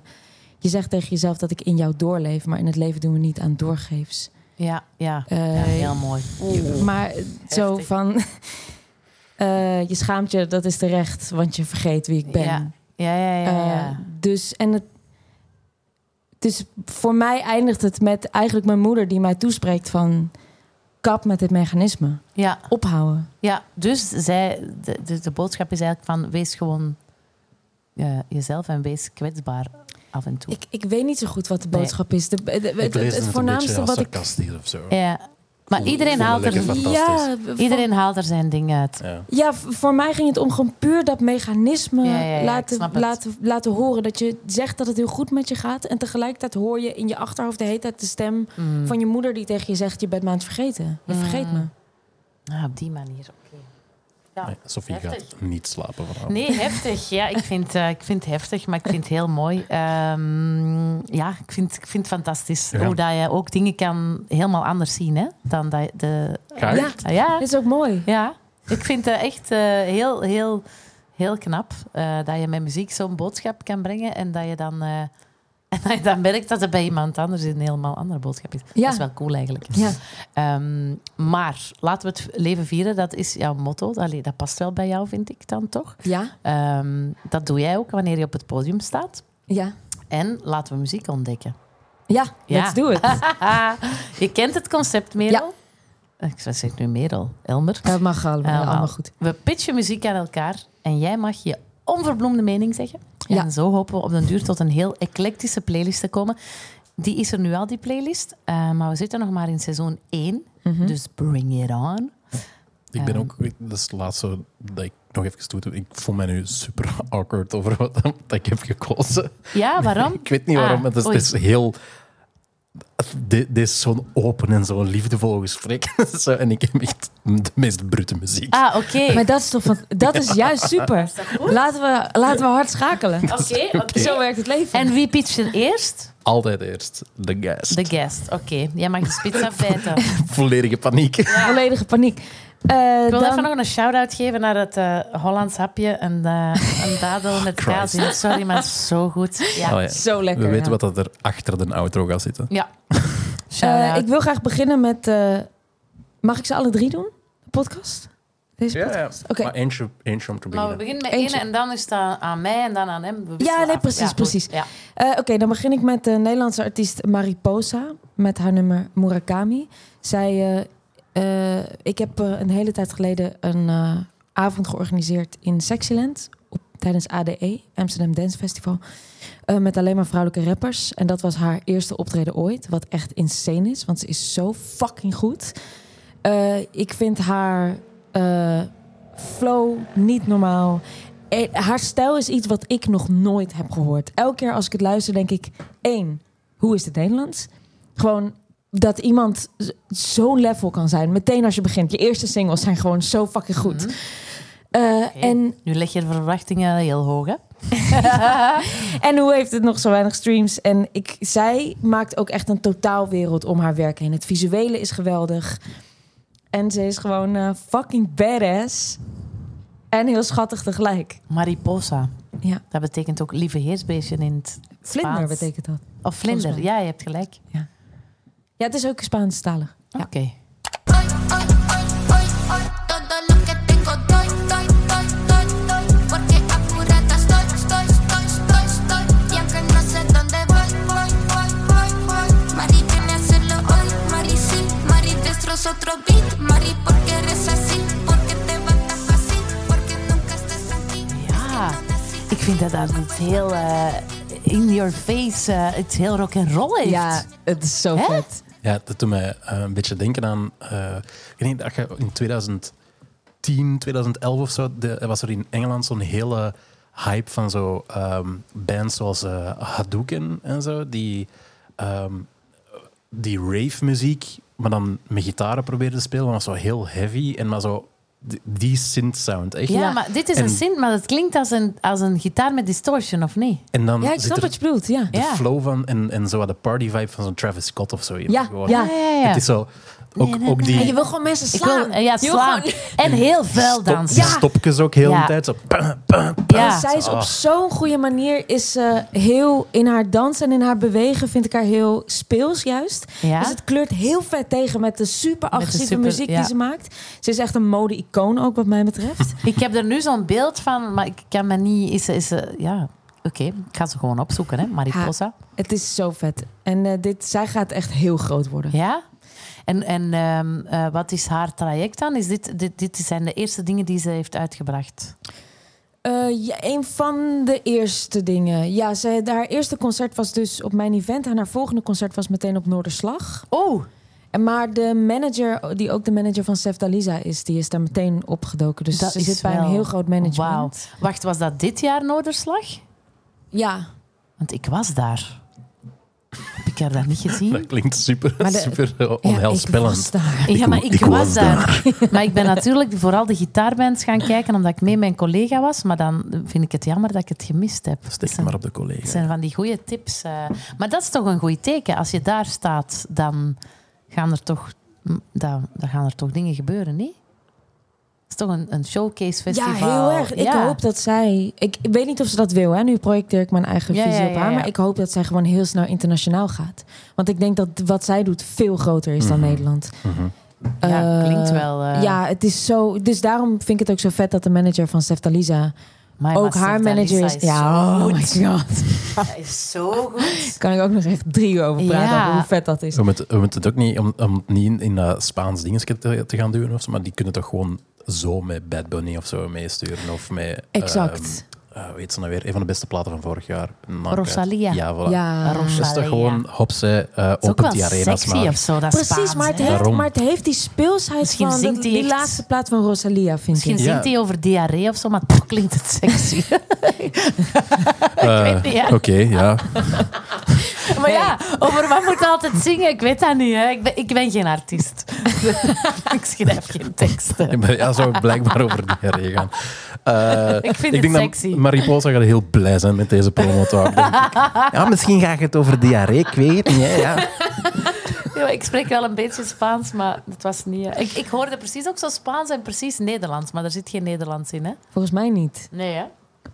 je zegt tegen jezelf dat ik in jou doorleef... maar in het leven doen we niet aan doorgeefs. Ja, ja. Eh, ja, heel mooi. Maar zo Heftig. van... eh, je schaamt je, dat is terecht, want je vergeet wie ik ben. Ja, ja, ja. ja, ja. Eh, dus, en het, dus voor mij eindigt het met eigenlijk mijn moeder die mij toespreekt van... kap met dit mechanisme. Ja, Ophouden. ja. dus zij, de, de, de boodschap is eigenlijk van wees gewoon eh, jezelf en wees kwetsbaar af en toe. Ik, ik weet niet zo goed wat de Nee. boodschap is. De, de- de- Ik het, lees het, voornaamste beetje als wat ik... sarcastisch of zo. ja. Maar Voel- iedereen haalt, er, Ja, iedereen haalt er zijn ding uit. Ja. Voor mij ging het om gewoon puur dat mechanisme Ja, ja, ja, ik laten, laten, laten horen. Dat je zegt dat het heel goed met je gaat. En tegelijkertijd hoor je in je achterhoofd de hele tijd de stem Mm. van je moeder die tegen je zegt: Je bent me aan het vergeten. Je Mm. vergeet me. Ah, op die manier. Ja. Nee, Sophie heftig. gaat niet slapen vanavond. Nee, heftig. Ja, ik vind, eh, ik vind het heftig, maar ik vind het heel mooi. Ehm, ja, ik vind, ik vind het fantastisch. Ja. Hoe dat je ook dingen kan helemaal anders zien hè, dan dat de... Ga je? Ja. Ah, ja, Dit is ook mooi. ja, ik vind het echt eh, heel, heel, heel knap eh, dat je met muziek zo'n boodschap kan brengen en dat je dan... en dan merkt dat er bij iemand anders een helemaal andere boodschap is. Ja. Dat is wel cool eigenlijk. Ja. Ehm, maar laten we het leven vieren, dat is jouw motto. Allee, dat past wel bij jou, vind ik dan toch? Ja, Ehm, dat doe jij ook wanneer je op het podium staat. ja. En laten we muziek ontdekken. Ja, Ja. let's do it. je kent het concept, Merel? Ik zeg nu Merel, Elmer. Dat mag allemaal, Allemaal. allemaal goed. We pitchen muziek aan elkaar en jij mag je onverbloemde mening zeggen. En Ja. zo hopen we op den duur tot een heel eclectische playlist te komen. Die is er nu al, die playlist. Eh, maar we zitten nog maar in seizoen 1. Mhm. Dus bring it on. Ik ben Ehm. ook, dat is het laatste dat ik nog even toe. Ik voel mij nu super awkward over wat dat ik heb gekozen. Ja, waarom? Ik weet niet waarom, Ah, is, het is heel... Dit, dit is zo'n open en zo'n liefdevol gesprek. Zo, en ik heb echt de meest brute muziek. Ah, oké. Maar dat is toch van, dat is juist super. Laten we, laten we hard schakelen. Oké. Zo werkt het leven. En wie pitcht er eerst? Altijd eerst de guest. De guest. Oké, jij mag de spits afbijten. Volledige paniek. volledige paniek. Eh, Ik wil dan- even nog een shout-out geven naar het eh, Hollands hapje en eh, een dadel met kaas in. Sorry, maar zo goed. Ja. Oh ja. Zo lekker. We weten ja. wat dat er achter de outro gaat zitten. ja. Eh, ik wil graag beginnen met. eh, mag ik ze alle drie doen? De podcast? Deze podcast? Oké. Maar eentje, eentje om te maar we beginnen. beginnen met Eentje. één en dan is het aan mij en dan aan hem. We Ja, nee, precies, precies. Ja. Eh, Oké, dan begin ik met de Nederlandse artiest Mariposa. Met haar nummer Murakami. Zij. Eh, ik heb eh, een hele tijd geleden een eh, avond georganiseerd in Sexyland. Op, tijdens ADE, Amsterdam Dance Festival. met alleen maar vrouwelijke rappers. En dat was haar eerste optreden ooit. Wat echt insane is, want ze is zo fucking goed. Ik vind haar flow niet normaal. Haar stijl is iets wat ik nog nooit heb gehoord. Elke keer als ik het luister, denk ik: één, hoe is het Nederlands? Gewoon dat iemand zo'n level kan zijn. Meteen als je begint. Je eerste singles zijn gewoon zo fucking goed. Mhm. Eh, en, Nu leg je de verwachtingen heel hoog, hè? en hoe heeft het nog zo weinig streams? En ik, zij maakt ook echt een totaalwereld om haar werk heen. Het visuele is geweldig. En ze is gewoon eh, fucking badass. En heel schattig tegelijk. Mariposa. Ja. Dat betekent ook lieve heersbeestje in het Vlinder Spaans. betekent dat. Of vlinder, ja, je hebt gelijk. Ja, het is ook Spaanstalig. Ja. Oké. Otro beat, Mari porque eres así, porque te porque nunca estás aquí, Ja, ik vind dat dat heel eh, in your face, eh, iets heel rock and roll heeft. Ja, het is zo Hè? vet. Ja, dat doet mij eh, een beetje denken aan... eh, ik niet, dat je in 2010, 2011 of zo... Was er in Engeland zo'n hele hype van zo ehm, bands zoals eh Hadouken en zo. Die, ehm, die rave-muziek, maar dan met gitaren probeerden te spelen. Maar zo heel heavy en maar zo... Die, synth-sound, echt. Ja, Ja. maar dit is En- een synth, maar het klinkt als een, als een gitaar met distortion, of niet? En dan Ja, ik snap wat je bedoelt, ja. de Ja. flow van en, en zo wat de party vibe van zo'n Travis Scott of zo. Ja, Gewoon. ja. ja, Het is zo... Ook, Nee, nee, ook die... En je wil gewoon mensen Ik slaan. wil, ja, slaan. gewoon- En heel vuil Stop- dansen. die stopjes ook heel Ja. de tijd. Zo. Ja. Zij is op Ah. zo'n goede manier, is ze heel in haar dansen en in haar bewegen, vind ik haar heel speels juist. Ja? Dus het kleurt heel vet tegen met de super agressieve super- muziek ja. die ze maakt. Ze is echt een mode-icoon ook wat mij betreft. Ik heb er nu zo'n beeld van, maar ik kan me niet... Is, is, ja, Oké, ik ga ze gewoon opzoeken, hè, Mariposa. Het is zo vet. En eh, dit, zij gaat echt heel groot worden. Ja? En, en ehm, eh, wat is haar traject dan? Is dit, dit, dit zijn de eerste dingen die ze heeft uitgebracht. Ja, een van de eerste dingen. Ja, zij, haar eerste concert was dus op mijn event. En haar volgende concert was meteen op Noorderslag. Oh, En maar de manager, die ook de manager van Sef Dalisa is, die is daar meteen opgedoken. Dus Dat ze is zit bij een heel groot management. wauw. Wacht, was dat dit jaar Noorderslag? Ja, Want ik was daar. Heb ik haar daar niet gezien? Dat klinkt super, de- super eh, ja ik onheilspellend. was daar. Ja, maar ik, ik was, was daar. Maar ik ben natuurlijk vooral de gitaarbands gaan kijken omdat ik mee mijn collega was. Maar dan vind ik het jammer dat ik het gemist heb. Steek Dat zijn, maar op de collega. dat zijn van die goede tips. eh. Maar dat is toch een goed teken. Als je daar staat, dan gaan er toch, dan, dan gaan er toch dingen gebeuren, niet? Is toch een, een showcase Ja, festival. heel erg. Ik Ja. hoop dat zij... Ik, ik weet niet of ze dat wil. Hè? Nu projecteer ik mijn eigen Ja, visie ja, op ja, haar. ja. Maar ik hoop dat zij gewoon heel snel internationaal gaat. Want ik denk dat wat zij doet veel groter is dan Mhm. Nederland. Mhm. Ja, Eh, klinkt wel... eh, Ja, het is zo... Dus daarom vind ik het ook zo vet dat de manager van maar ook haar manager Dalisa is... Ja, zo oh my god. Hij is zo goed. Kan ik ook nog echt drie uur over praten. Ja. over hoe vet dat is. We moeten, we moeten het ook niet, om, niet in, Spaans dingetje te, te gaan doen, of zo, maar die kunnen toch gewoon zo met Bad Bunny of zo meesturen. Of met, Exact. Eh, weet ze nou weer, een van de beste platen van vorig jaar. Rosalia. Ja, voilà. Ja. Rosalia. Dat is toch gewoon, eh is ook opent wel die arena's sexy maar. of zo, dat Precies, Spaans, maar het, heeft, maar het heeft die speelsheid Misschien van zingt de- die echt- laatste plaat van Rosalia, vind Misschien ik. Ja. zingt hij over diarree of zo, maar toch klinkt het sexy. Eh, weet niet, ja. Oké, ja. maar ja, over wat moet je altijd zingen? Ik weet dat niet. Hè. Ik, ben, ik ben geen artiest. ik schrijf geen teksten. Maar Ja, zou blijkbaar over diarree gaan. Eh, Ik vind ik het denk sexy. dat Mariposa gaat heel blij zijn met deze ik. Ja, misschien ga je het over diarree, ik weet het niet. Hè, ja. Ja, ik spreek wel een beetje Spaans, maar het was niet... eh, Ik, ik hoorde precies ook zo Spaans en precies Nederlands, maar er zit geen Nederlands in, hè? Volgens mij niet. Nee, hè?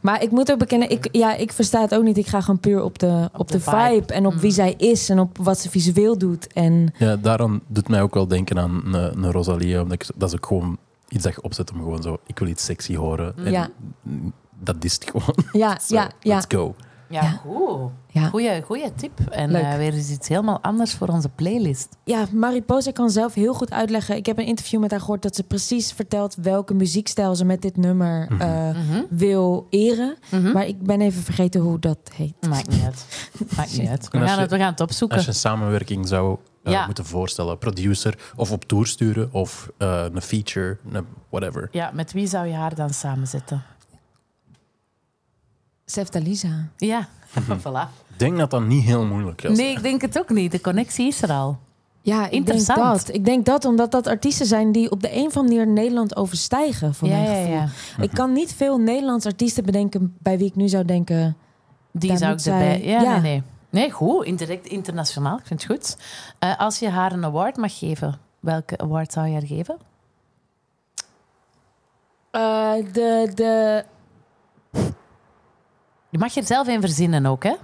Maar ik moet ook bekennen, ik, ja, ik versta het ook niet. Ik ga gewoon puur op de, op de de, vibe. vibe. en op wie Mm. zij is en op wat ze visueel doet. En Ja, daarom doet mij ook wel denken aan een, een Rosalie. Omdat ik, dat is ook gewoon iets dat je opzet om gewoon zo... Ik wil iets sexy horen. En Ja. Dat is het gewoon. ja, ja, ja, Let's go. Ja, Ja. goed. ja. Goeie, goeie tip. En eh, weer eens iets helemaal anders voor onze playlist. Ja, Mariposa kan zelf heel goed uitleggen. Ik heb een interview met haar gehoord dat ze precies vertelt welke muziekstijl ze met dit nummer Mhm. eh, Mhm. wil eren. Mhm. Maar ik ben even vergeten hoe dat heet. Maakt niet uit. Maakt niet uit. We gaan je- het, we gaan het opzoeken. Als je een samenwerking zou eh, Ja. moeten voorstellen, producer of op tour sturen of eh, een feature, een whatever. Ja, met wie zou je haar dan samenzetten? Sefta Lisa. Ja, Mhm. voilà. Ik denk dat dat niet heel moeilijk is. Nee, ik denk het ook niet. De connectie is er al. Ja, ik denk Interessant. dat. Ik denk dat omdat dat artiesten zijn die op de een of andere manier Nederland overstijgen. Voor Ja, mijn gevoel. ja. Ik kan niet veel Nederlands artiesten bedenken bij wie ik nu zou denken. Die zou ik erbij... zij- Ja, ja. nee, nee. Nee, goed. Indirect internationaal. Ik vind het goed. Eh, als je haar een award mag geven, welke award zou je haar geven? Eh, de, de, Je mag er zelf een verzinnen ook, hè?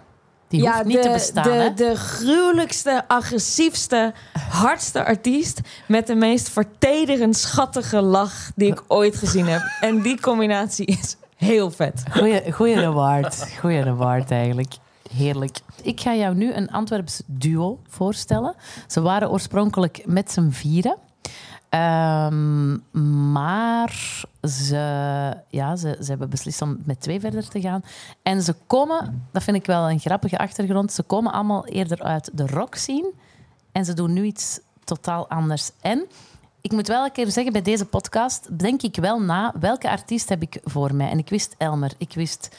Die ja, hoeft niet de, te bestaan, de, hè? de gruwelijkste, agressiefste, hardste artiest met de meest vertederend schattige lach die ik ooit gezien heb. En die combinatie is heel vet. Goeie, goeie award. Goeie award, eigenlijk. Heerlijk. Ik ga jou nu een Antwerps duo voorstellen. Ze waren oorspronkelijk met z'n vieren. Ehm, maar ze, ja, ze, ze hebben beslist om met twee verder te gaan. En ze komen, dat vind ik wel een grappige achtergrond, ze komen allemaal eerder uit de rock scene. En ze doen nu iets totaal anders. En ik moet wel een keer zeggen, bij deze podcast denk ik wel na welke artiest heb ik voor mij. En ik wist Elmer, ik wist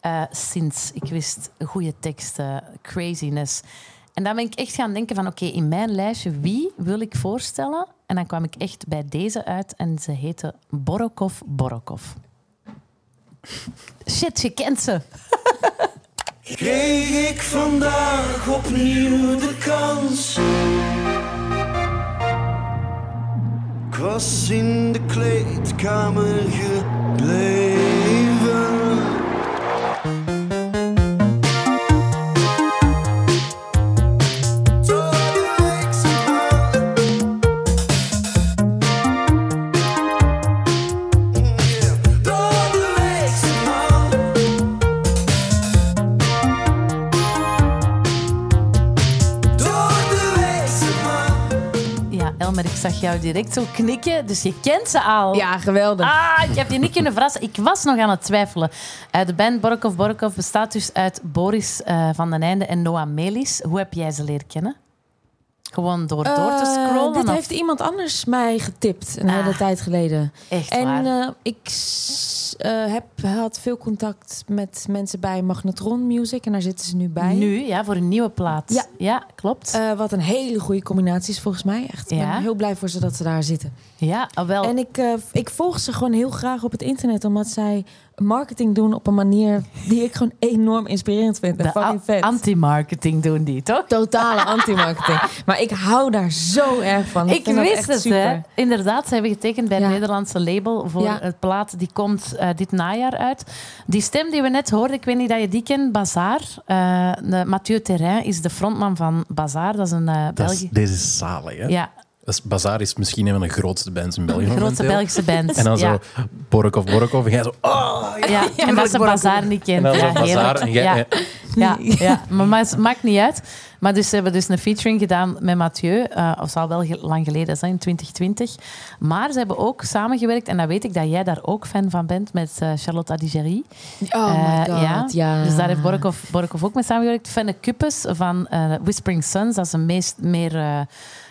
eh Sins, ik wist goede teksten, craziness. En dan ben ik echt gaan denken van oké, in mijn lijstje, wie wil ik voorstellen? En dan kwam ik echt bij deze uit en ze heette Borokov Borokov. Shit, je kent ze. Kreeg ik vandaag opnieuw de kans. Ik was in de kleedkamer gebleven. Elmer, ik zag jou direct zo knikken, dus je kent ze al. Ja, geweldig. Ah, ik heb je niet kunnen verrassen. Ik was nog aan het twijfelen. Eh, de band Borkov Borkov bestaat dus uit Boris eh, van den Einde en Noah Melis. Hoe heb jij ze leren kennen? Gewoon door, door te Eh, scrollen? dit of- heeft iemand anders mij getipt een Ah. hele tijd geleden. Echt En waar? eh, ik eh, heb, had veel contact met mensen bij Magnetron Music. En daar zitten ze nu bij. Nu, ja, voor een nieuwe plaat. Ja. klopt. Eh, wat een hele goede combinatie is volgens mij. Echt, ik Ja. ben heel blij voor ze dat ze daar zitten. ja, ah, wel. En ik, ik volg ze gewoon heel graag op het internet. Omdat zij marketing doen op een manier die ik gewoon enorm inspirerend vind. En vet. anti-marketing doen die, toch? Totale anti-marketing. Maar ik hou daar zo erg van. Ik vind dat wist het, super. hè. Inderdaad, ze hebben getekend bij het Ja. Nederlandse label voor Ja. het plaat. Die komt eh, dit najaar uit. Die stem die we net hoorden, ik weet niet dat je die kent, Bazaar. Eh, de Mathieu Terrain is de frontman van Bazaar. Dat is een eh Dat is, België... deze is zalig, hè? Ja, is, Bazaar is misschien een van de grootste bands in België de grootste momenteel. Belgische band. En dan ja. zo Borkov, Borkov. En jij zo... Oh! Ja, en dat ze Bazaar niet En kent. dan zo Ja, Bazaar. En jij... Ja. Ja, ja. Maar, het maakt niet uit. Maar dus, ze hebben dus een featuring gedaan met Mathieu. eh of zal wel lang geleden zijn, in 2020. Maar ze hebben ook samengewerkt. En dan weet ik dat jij daar ook fan van bent met eh, Charlotte Adigéry. Oh my Eh, god, ja. Dus daar heeft Borkov, Borkov ook mee samengewerkt. Fenne Kuppes van eh, Whispering Suns. Dat is een meest meer eh,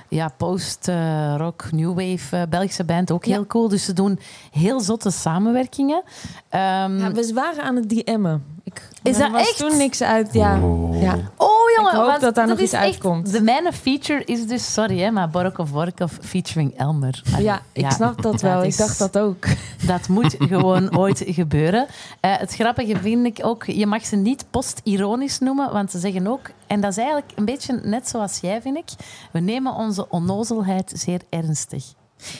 ja, post-rock, new wave eh, Belgische band. Ook heel cool. Dus ze doen heel zotte samenwerkingen. Ehm, Ja, we waren aan het DM'en. Ik, Is er dat was echt? toen niks uit. Ja. Oh. ja. Oh jongen, Ik hoop dat daar nog is iets echt- uitkomt. De mijne feature is dus, sorry hè, maar Borkov Borkov featuring Elmer. Allee, Ja, ik snap dat wel. is- Ik dacht dat ook. Dat moet gewoon ooit gebeuren. Eh, het grappige vind ik ook, je mag ze niet post-ironisch noemen, want ze zeggen ook, en dat is eigenlijk een beetje net zoals jij, vind ik, we nemen onze onnozelheid zeer ernstig.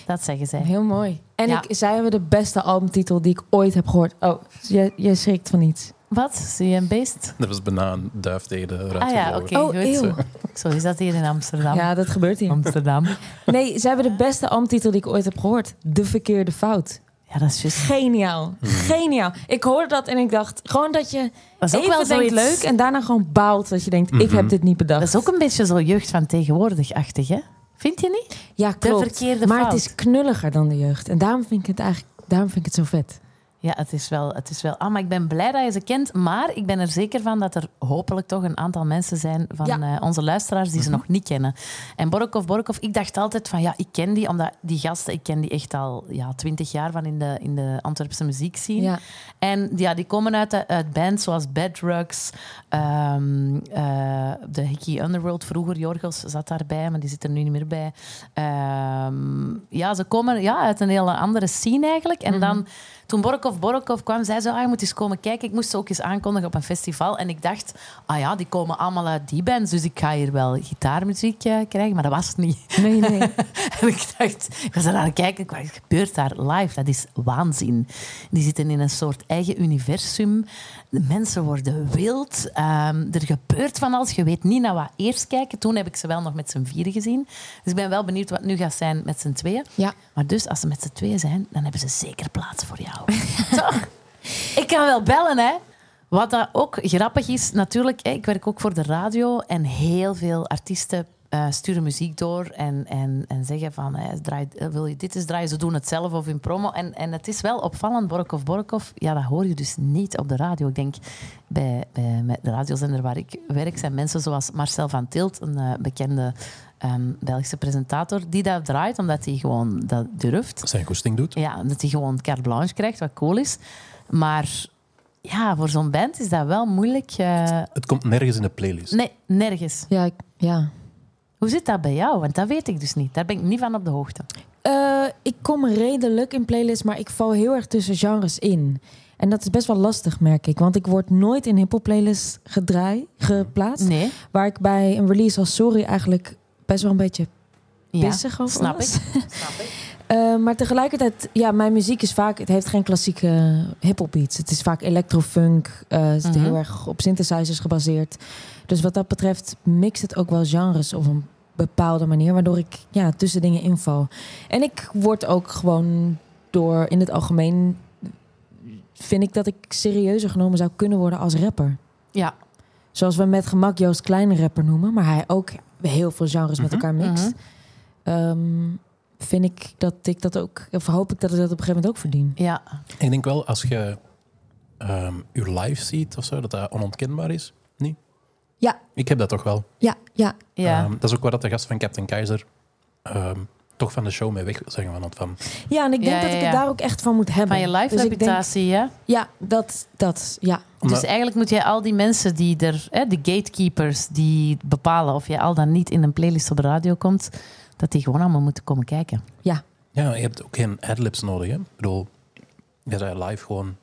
Dat zeggen zij. Heel mooi. En Ja. ik, zij hebben de beste albumtitel die ik ooit heb gehoord. Oh, je, je schrikt van iets. Wat? Zie je een beest? Dat was bijna een duif tegen de ruit Ah ja, oké, Oh, goed. eeuw. Zo is dat hier in Amsterdam. Ja, dat gebeurt hier. Amsterdam. Nee, zij hebben de beste albumtitel die ik ooit heb gehoord. De verkeerde fout. Ja, dat is juist. Geniaal. Geniaal. Ik hoorde dat en ik dacht gewoon dat je Dat is ook even wel denkt zoiets- leuk en daarna gewoon baalt dat je denkt, ik heb dit niet bedacht. Dat is ook een beetje zo jeugd van tegenwoordig-achtig, hè? Vind je niet? ja, klopt. verkeerde maar fout. het is knulliger dan de jeugd. En daarom vind ik het eigenlijk daarom vind ik het zo vet. Ja, het is wel. Het is wel ah, maar ik ben blij dat je ze kent. Maar ik ben er zeker van dat er hopelijk toch een aantal mensen zijn van Ja. eh, onze luisteraars die ze nog niet kennen. En Borkov Borkov, ik dacht altijd van ja, ik ken die, omdat die gasten, ik ken die echt al ja, twintig jaar van in de, in de Antwerpse muziek zien. Ja. En ja, die komen uit, de- uit bands zoals Bedrugs, ehm, eh, de Hickey Underworld vroeger, Jorgos zat daarbij, maar die zit er nu niet meer bij. Ehm, ja, ze komen ja, uit een hele andere scene eigenlijk. En dan, toen Borkov Borkov kwam, zei ze, ah, je moet eens komen kijken. Ik moest ze ook eens aankondigen op een festival. En ik dacht, ah ja, die komen allemaal uit die bands, dus ik ga hier wel gitaarmuziek eh, krijgen. Maar dat was het niet. Nee, nee. En ik dacht, ik was er aan het kijken, wat gebeurt daar live? Dat is waanzin. Die zitten in een soort eigen universum. De mensen worden wild. Ehm, er gebeurt van alles. Je weet niet naar wat eerst kijken. Toen heb ik ze wel nog met z'n vieren gezien. Dus ik ben wel benieuwd wat nu gaat zijn met z'n tweeën. Ja. Maar dus, als ze met z'n tweeën zijn, dan hebben ze zeker plaats voor jou. Toch? Ik kan wel bellen, hè. Wat dat ook grappig is, natuurlijk, ik werk ook voor de radio en heel veel artiesten eh, sturen muziek door en, en, en zeggen van, draai, eh, wil je dit eens draaien? Ze doen het zelf of in promo. En, en het is wel opvallend, Borkov Borkov, ja, dat hoor je dus niet op de radio. Ik denk, bij, bij met de radiozender waar ik werk, zijn mensen zoals Marcel van Tilt, een eh, bekende ehm, Belgische presentator, die dat draait, omdat hij gewoon dat durft. Zijn goesting doet. Ja, dat hij gewoon carte blanche krijgt, wat cool is. Maar ja, voor zo'n band is dat wel moeilijk. eh, Het komt nergens in de playlist. nee, nergens. Ja, ik- ja. Hoe zit dat bij jou? Want dat weet ik dus niet. Daar ben ik niet van op de hoogte. Eh, ik kom redelijk in playlists, maar ik val heel erg tussen genres in. En dat is best wel lastig, merk ik. Want ik word nooit in hip-hop playlists gedraai, geplaatst. Nee. Waar ik bij een release als Sorry eigenlijk best wel een beetje Ja, pissig over snap was. ik. Snap ik. Eh, maar tegelijkertijd, ja, mijn muziek is vaak, het heeft geen klassieke hip-hop beats. Het is vaak electrofunk, eh het is Mhm. heel erg op synthesizers gebaseerd. Dus wat dat betreft mixt het ook wel genres op een bepaalde manier, waardoor ik ja, tussen dingen inval. En ik word ook gewoon door, in het algemeen, vind ik dat ik serieuzer genomen zou kunnen worden als rapper. Ja. Zoals we met gemak Joost Kleine rapper noemen, maar hij ook heel veel genres met elkaar mixt. mhm. ehm, vind ik dat ik dat ook, of hoop ik dat ik dat op een gegeven moment ook verdien. Ja, Ik denk wel, als je ehm je live ziet of zo, dat dat onontkenbaar is. Ja. Ik heb dat toch wel. Ja, ja. ja. Ehm, dat is ook wat de gast van Captain Keizer ehm, toch van de show mee weg wil zeggen. Van, van, Ja, en ik denk Ja, dat ja, ik het ja. daar ook echt van moet hebben. van je live Dus denk- reputatie, ja. Ja, dat, dat, ja. Omdat- Dus eigenlijk moet jij al die mensen die er, hè, de gatekeepers die bepalen of je al dan niet in een playlist op de radio komt, dat die gewoon allemaal moeten komen kijken. ja, je hebt ook geen adlibs nodig. Hè? Ik bedoel, je zei live gewoon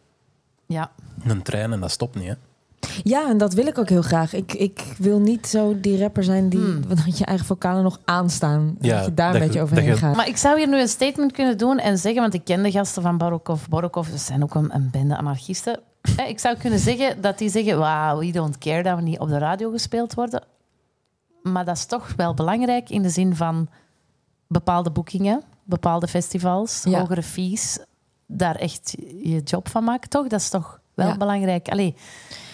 Ja, een trein en dat stopt niet. Hè? Ja, en dat wil ik ook heel graag. Ik, ik wil niet zo die rapper zijn die Hmm. dat je eigen vocalen nog aanstaan. Ja, dat je daar dat een je- beetje overheen je- gaat. maar ik zou hier nu een statement kunnen doen en zeggen, want ik ken de gasten van Barokov. Barokov dat zijn ook een, een bende anarchisten. Hè, Ik zou kunnen zeggen dat die zeggen, wow, we don't care dat we niet op de radio gespeeld worden. Maar dat is toch wel belangrijk in de zin van bepaalde boekingen, bepaalde festivals, Ja. hogere fees, daar echt je job van maken, toch? Dat is toch wel Ja. belangrijk. Allee,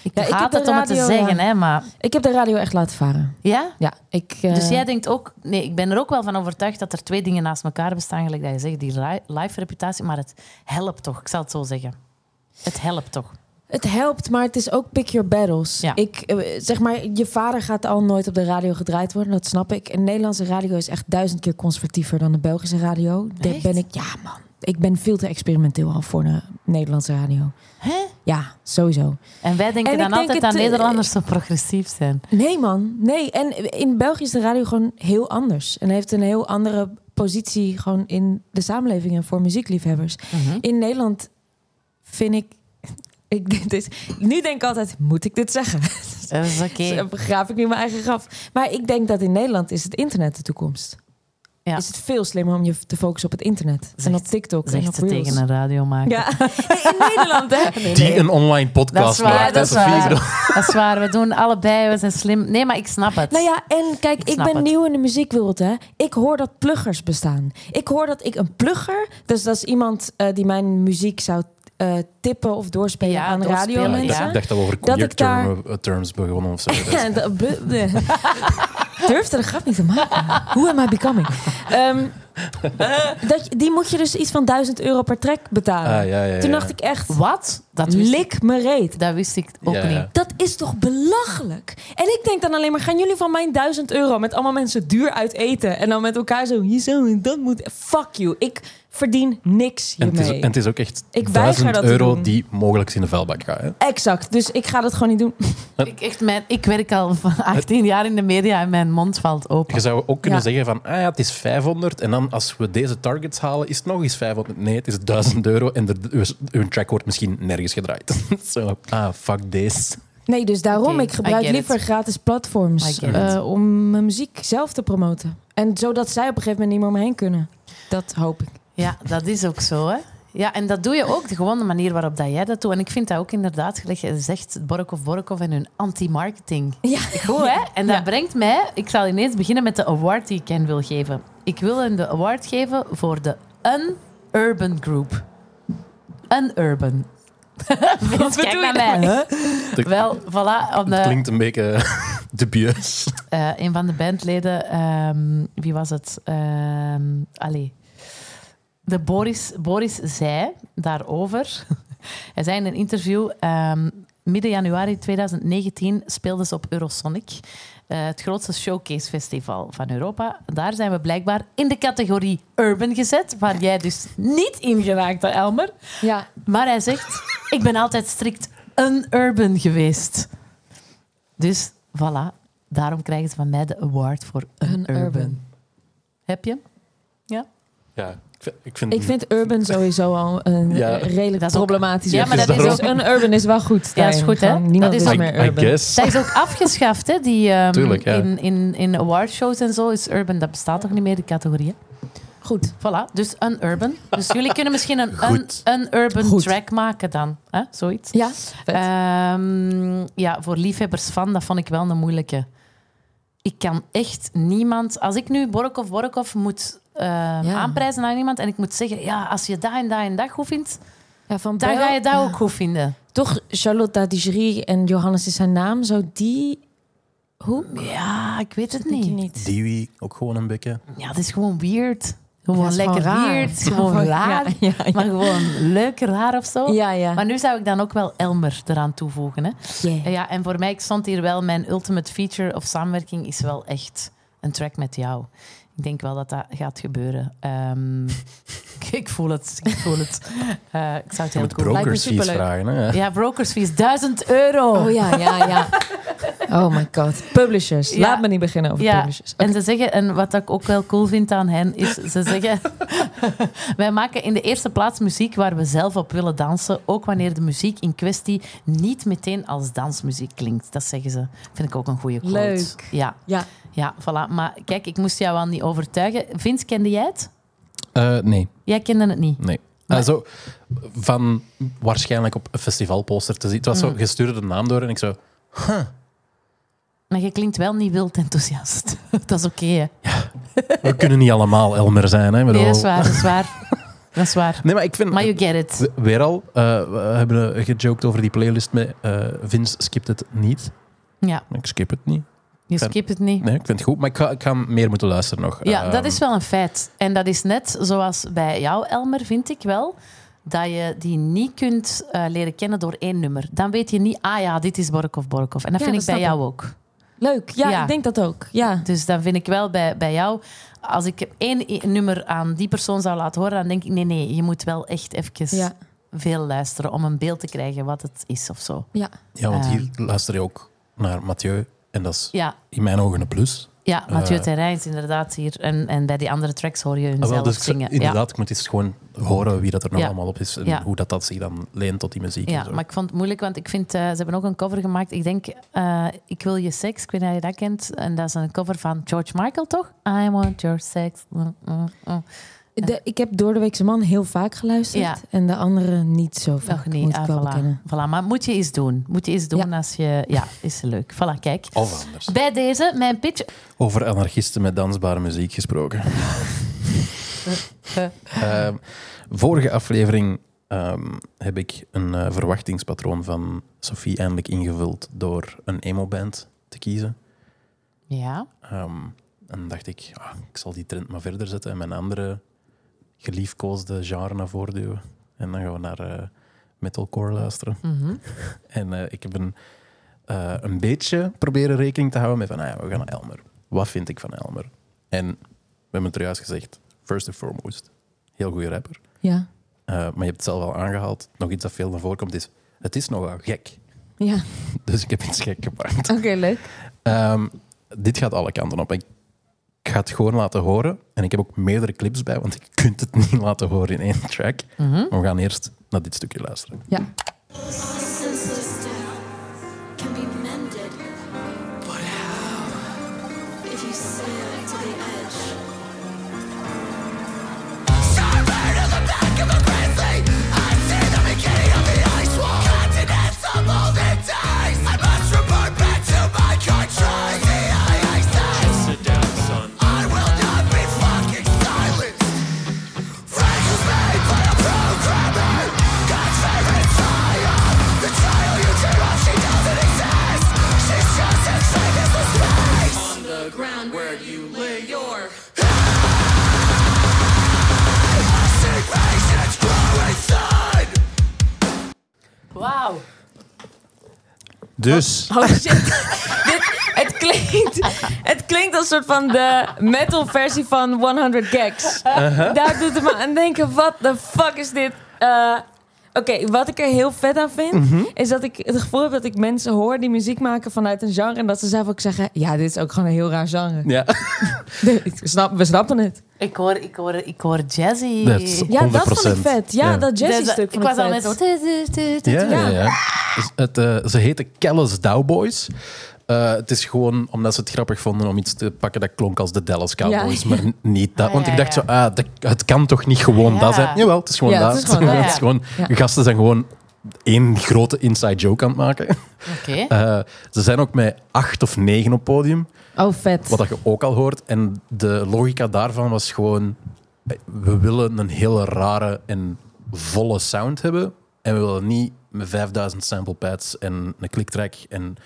ik Ja, haat het om het te zeggen, ja. hè, maar Ik heb de radio echt laten varen. ja? Ja, ik, eh, Dus jij denkt ook, nee, ik ben er ook wel van overtuigd dat er twee dingen naast elkaar bestaan, gelijk dat je zegt, die live reputatie, maar het helpt toch, ik zal het zo zeggen. Het helpt toch. Het helpt, maar het is ook pick your battles. Ja. Ik, eh, zeg maar, je vader gaat al nooit op de radio gedraaid worden, dat snap ik. En Nederlandse radio is echt duizend keer conservatiever dan de Belgische radio. Daar ben ik, ja man, ik ben veel te experimenteel al voor de Nederlandse radio. Hè? Ja, sowieso. En wij denken En dan denk altijd dat eh, Nederlanders zo progressief zijn. Nee, man. Nee. En in België is de radio gewoon heel anders. En heeft een heel andere positie gewoon in de samenleving en voor muziekliefhebbers. Mhm. In Nederland vind ik. ik dit, nu denk ik altijd, moet ik dit zeggen? Dat is oké. Begraaf ik nu mijn eigen graf. Maar ik denk dat in Nederland is het internet de toekomst. Ja. Is het veel slimmer om je te focussen op het internet. en op TikTok en op ze Reels. tegen een radiomaker. Ja, Nee, in Nederland hè. Die een online podcast Dat is waar, maakt. dat is waar. Dat is waar, we doen allebei, we zijn slim. Nee, maar ik snap het. Nou ja, en kijk, Ik ben het. nieuw in de muziekwereld, hè. Ik hoor dat pluggers bestaan. Ik hoor dat ik een plugger, dus dat is iemand eh, die mijn muziek zou eh, tippen of doorspelen Ja, aan radiomensen. ja. Ik dacht dat we over Dat ik daar- conjecture terms begonnen of zo. Dus-. Durfde de grap niet te maken. Who am I becoming? Ehm, dat, die moet je dus iets van 1000 euro per track betalen. Ah, ja, ja, ja. Toen dacht ik echt, Wat? Dat lik me reet. dat wist ik ook Ja, ja. niet. Dat is toch belachelijk? En ik denk dan alleen maar, gaan jullie van mijn 1000 euro met allemaal mensen duur uit eten en dan met elkaar zo, hier zo en dat moet. Fuck you. Ik verdien niks En het, is, hiermee. en het is ook echt Ik weiger 1000 dat euro die mogelijk in de vuilbak gaan. Hè? Exact. Dus ik ga dat gewoon niet doen. Ik, echt, mijn, ik werk al van 18 jaar in de media en mijn mond valt open. Je zou ook kunnen Ja. zeggen van, ah ja, het is 500 en dan als we deze targets halen, is het nog eens 500. Nee, het is 1000 euro en de, uw, uw track wordt misschien nergens gedraaid. Zo, ah, fuck this. Nee, dus daarom, ik gebruik liever it. gratis platforms eh, om mijn muziek zelf te promoten. En zodat zij op een gegeven moment niet meer om me heen kunnen. Dat hoop ik. Ja, dat is ook zo, hè. Ja, en dat doe je ook, de gewone manier waarop dat jij dat doet. En ik vind dat ook inderdaad, gelijk je zegt, Borkov Borkov en hun anti-marketing. Ja. Goed, hè? En dat Ja. brengt mij... Ik zal ineens beginnen met de award die ik hen wil geven. Ik wil hen de award geven voor de Unurban Group. Unurban. Vince, kijk naar mij. De- Wel, voilà. Om Het de, klinkt een beetje dubieus. eh, een van de bandleden, ehm, wie was het? Ehm allee. De Boris, Boris zei daarover. Hij zei in een interview. ehm, midden januari 2019 speelden ze op Eurosonic. Eh, het grootste showcase festival van Europa. Daar zijn we blijkbaar in de categorie urban gezet, waar jij dus niet in geraakt, Elmer. Ja, Maar hij zegt, ik ben altijd strikt unurban geweest. Dus voilà, daarom krijgen ze van mij de award voor unurban. Unurban. Heb je? Ja, ik vind, ik vind, ik vind urban sowieso al een Ja. redelijk Dat is ook- problematisch. Ja, maar dat is dus ook- een urban is wel goed. Ja, is goed, hè? Niemand Dat is, is I, meer I urban. guess. Dat is ook afgeschaft, hè? Die, ehm, Tuurlijk, ja. in, in, in awardshows en zo is urban, dat bestaat toch niet meer, die categorie. hè? Goed. Voilà, dus unurban. Dus jullie kunnen misschien een unurban Goed. track maken dan. Hè? Zoiets. Ja. Ehm, ja, voor liefhebbers van, dat vond ik wel een moeilijke. Ik kan echt niemand... Als ik nu Borkov Borkov moet eh, aanprijzen aan iemand en ik moet zeggen, ja, als je dat en dat en dat goed vindt, ja, van dan ga je dat ja. ook goed vinden. Toch Charlotte Digerie en Johannes is zijn naam. Zo die Hoe? Ja, ik weet het niet. niet. Dewey ook gewoon een beetje. Ja, het is gewoon weird. Gewoon Ja, het is lekker gewoon raar. weird. Gewoon raar. ja, ja. Maar gewoon leuk raar of zo. Ja, ja. Maar nu zou ik dan ook wel Elmer eraan toevoegen. Hè? Yeah. Ja, en voor mij stond hier wel mijn ultimate feature of samenwerking is wel echt een track met jou. Ik denk wel dat dat gaat gebeuren. Ehm, ik voel het. Ik voel het. Eh, ik zou het Je heel moet cool brokers fees superleuk. vragen. Hè? Ja, brokersfees, 1000 euro. Oh ja, ja, ja. Oh my god. Publishers. Ja. Laat me niet beginnen over Ja, publishers. en ze zeggen, en wat ik ook wel cool vind aan hen, is ze zeggen: Wij maken in de eerste plaats muziek waar we zelf op willen dansen, ook wanneer de muziek in kwestie niet meteen als dansmuziek klinkt. Dat zeggen ze. Vind ik ook een goede quote. Leuk. Ja, Ja. ja, voilà. Maar kijk, ik moest jou wel niet overtuigen. Vince, kende jij het? Eh, nee, Jij kende het niet. nee. Maar- Eh, zo, van waarschijnlijk op een festivalposter te zien. Het was zo, Mm. je stuurde de naam door en ik zo... Maar je klinkt wel niet wild enthousiast. dat is oké, hè? We kunnen niet allemaal Elmer zijn. Hè? Nee, dat is waar, dat is waar. Dat is waar. Nee, maar ik vind... Maar you get it. we- Weer al, eh, we hebben gejoked over die playlist met Vince skipt het niet. Ja, Ik skip het niet. Je skipt het niet. Nee, ik vind het goed, maar ik ga, ik ga meer moeten luisteren nog. Ja, dat Ehm, is wel een feit. En dat is net zoals bij jou, Elmer, vind ik wel. Dat je die niet kunt eh, leren kennen door één nummer. Dan weet je niet, ah ja, dit is Borkov Borkov. En dat Ja, vind dat ik bij jou ook. Leuk. Ja, Ja. ik denk dat ook. Ja. Dus dan vind ik wel bij, bij jou, als ik één nummer aan die persoon zou laten horen, dan denk ik, nee, nee, je moet wel echt even Ja. veel luisteren om een beeld te krijgen wat het is of zo. Ja. Ja, want hier Ehm. luister je ook naar Mathieu. En dat is Ja, in mijn ogen een plus. ja Mathieu Eh. Terreins inderdaad hier. En, en bij die andere tracks hoor je hun Ah, dus zingen. Ja. inderdaad, ik moet eens gewoon horen wie dat er nog Ja. allemaal op is. En Ja. hoe dat, dat zich dan leent tot die muziek. Ja, maar ik vond het moeilijk, want ik vind, eh, ze hebben ook een cover gemaakt. Ik denk, eh, Ik wil je seks, ik weet niet of je dat kent. En dat is een cover van George Michael, toch? I want your sex. Mm, mm, mm. De, ik heb Door de Weekse Man heel vaak geluisterd. Ja. En de andere niet zo vaak. Nog niet, Moet ah, ik wel voilà. bekennen. voilà. Maar moet je eens doen. Moet je eens doen Ja. als je... Ja, is leuk. Voilà, kijk. Of anders. Bij deze, mijn pitch... Over anarchisten met dansbare muziek gesproken. Ehm, vorige aflevering ehm, heb ik een eh, verwachtingspatroon van Sophie eindelijk ingevuld door een emo-band te kiezen. Ja. Ehm, en dacht ik, ah, ik zal die trend maar verder zetten en mijn andere geliefkoosde genre naar voren duwen. En dan gaan we naar eh, metalcore luisteren. Mhm. En eh, ik heb een, eh, een beetje proberen rekening te houden met van, nou ja, we gaan naar Elmer. Wat vind ik van Elmer? En we hebben het er juist gezegd, first and foremost, heel goede rapper. Ja. Maar je hebt het zelf al aangehaald. Nog iets dat veel naar voren komt is, het is nogal gek. Ja. Dus ik heb iets gek gemaakt. Oké, leuk. Ehm, dit gaat alle kanten op. Ik ga het gewoon laten horen. En ik heb ook meerdere clips bij, want je kunt het niet laten horen in één track. Mhm. Maar we gaan eerst naar dit stukje luisteren. Ja. Wauw. Dus, Oh shit. Dit, het, klinkt, het klinkt als een soort van de metal versie van 100 Gags. Daar doet het me aan denken, wat the fuck is dit? Eh, Oké, wat ik er heel vet aan vind, is dat ik het gevoel heb dat ik mensen hoor die muziek maken vanuit een genre. En dat ze zelf ook zeggen, ja, dit is ook gewoon een heel raar genre. ja, Ik snap, we snappen het. Ik hoor, ik hoor, ik hoor jazzy. Ja, dat vond ik 100%. vet. Ja, Ja. dat jazzy Dus, stuk ik was ik al net vet. zo... ja, ja. Ja. ja. Het, eh, ze heten Kellis Dowboys. Eh, het is gewoon omdat ze het grappig vonden om iets te pakken dat klonk als de Dallas Cowboys, Ja. maar niet dat. Ah, Want ja, ik dacht zo, ah, dat, het kan toch niet gewoon dat zijn? Jawel, het is gewoon Ja, dat. het is gewoon dat, Het ja. is gewoon- Ja. Gasten zijn gewoon één grote inside joke aan het maken. Oké. Eh, ze zijn ook met acht of negen op podium, Oh, vet. wat dat je ook al hoort. En de logica daarvan was gewoon, eh, we willen een hele rare en volle sound hebben. En we willen niet met 5000 sample pads en een clicktrack. En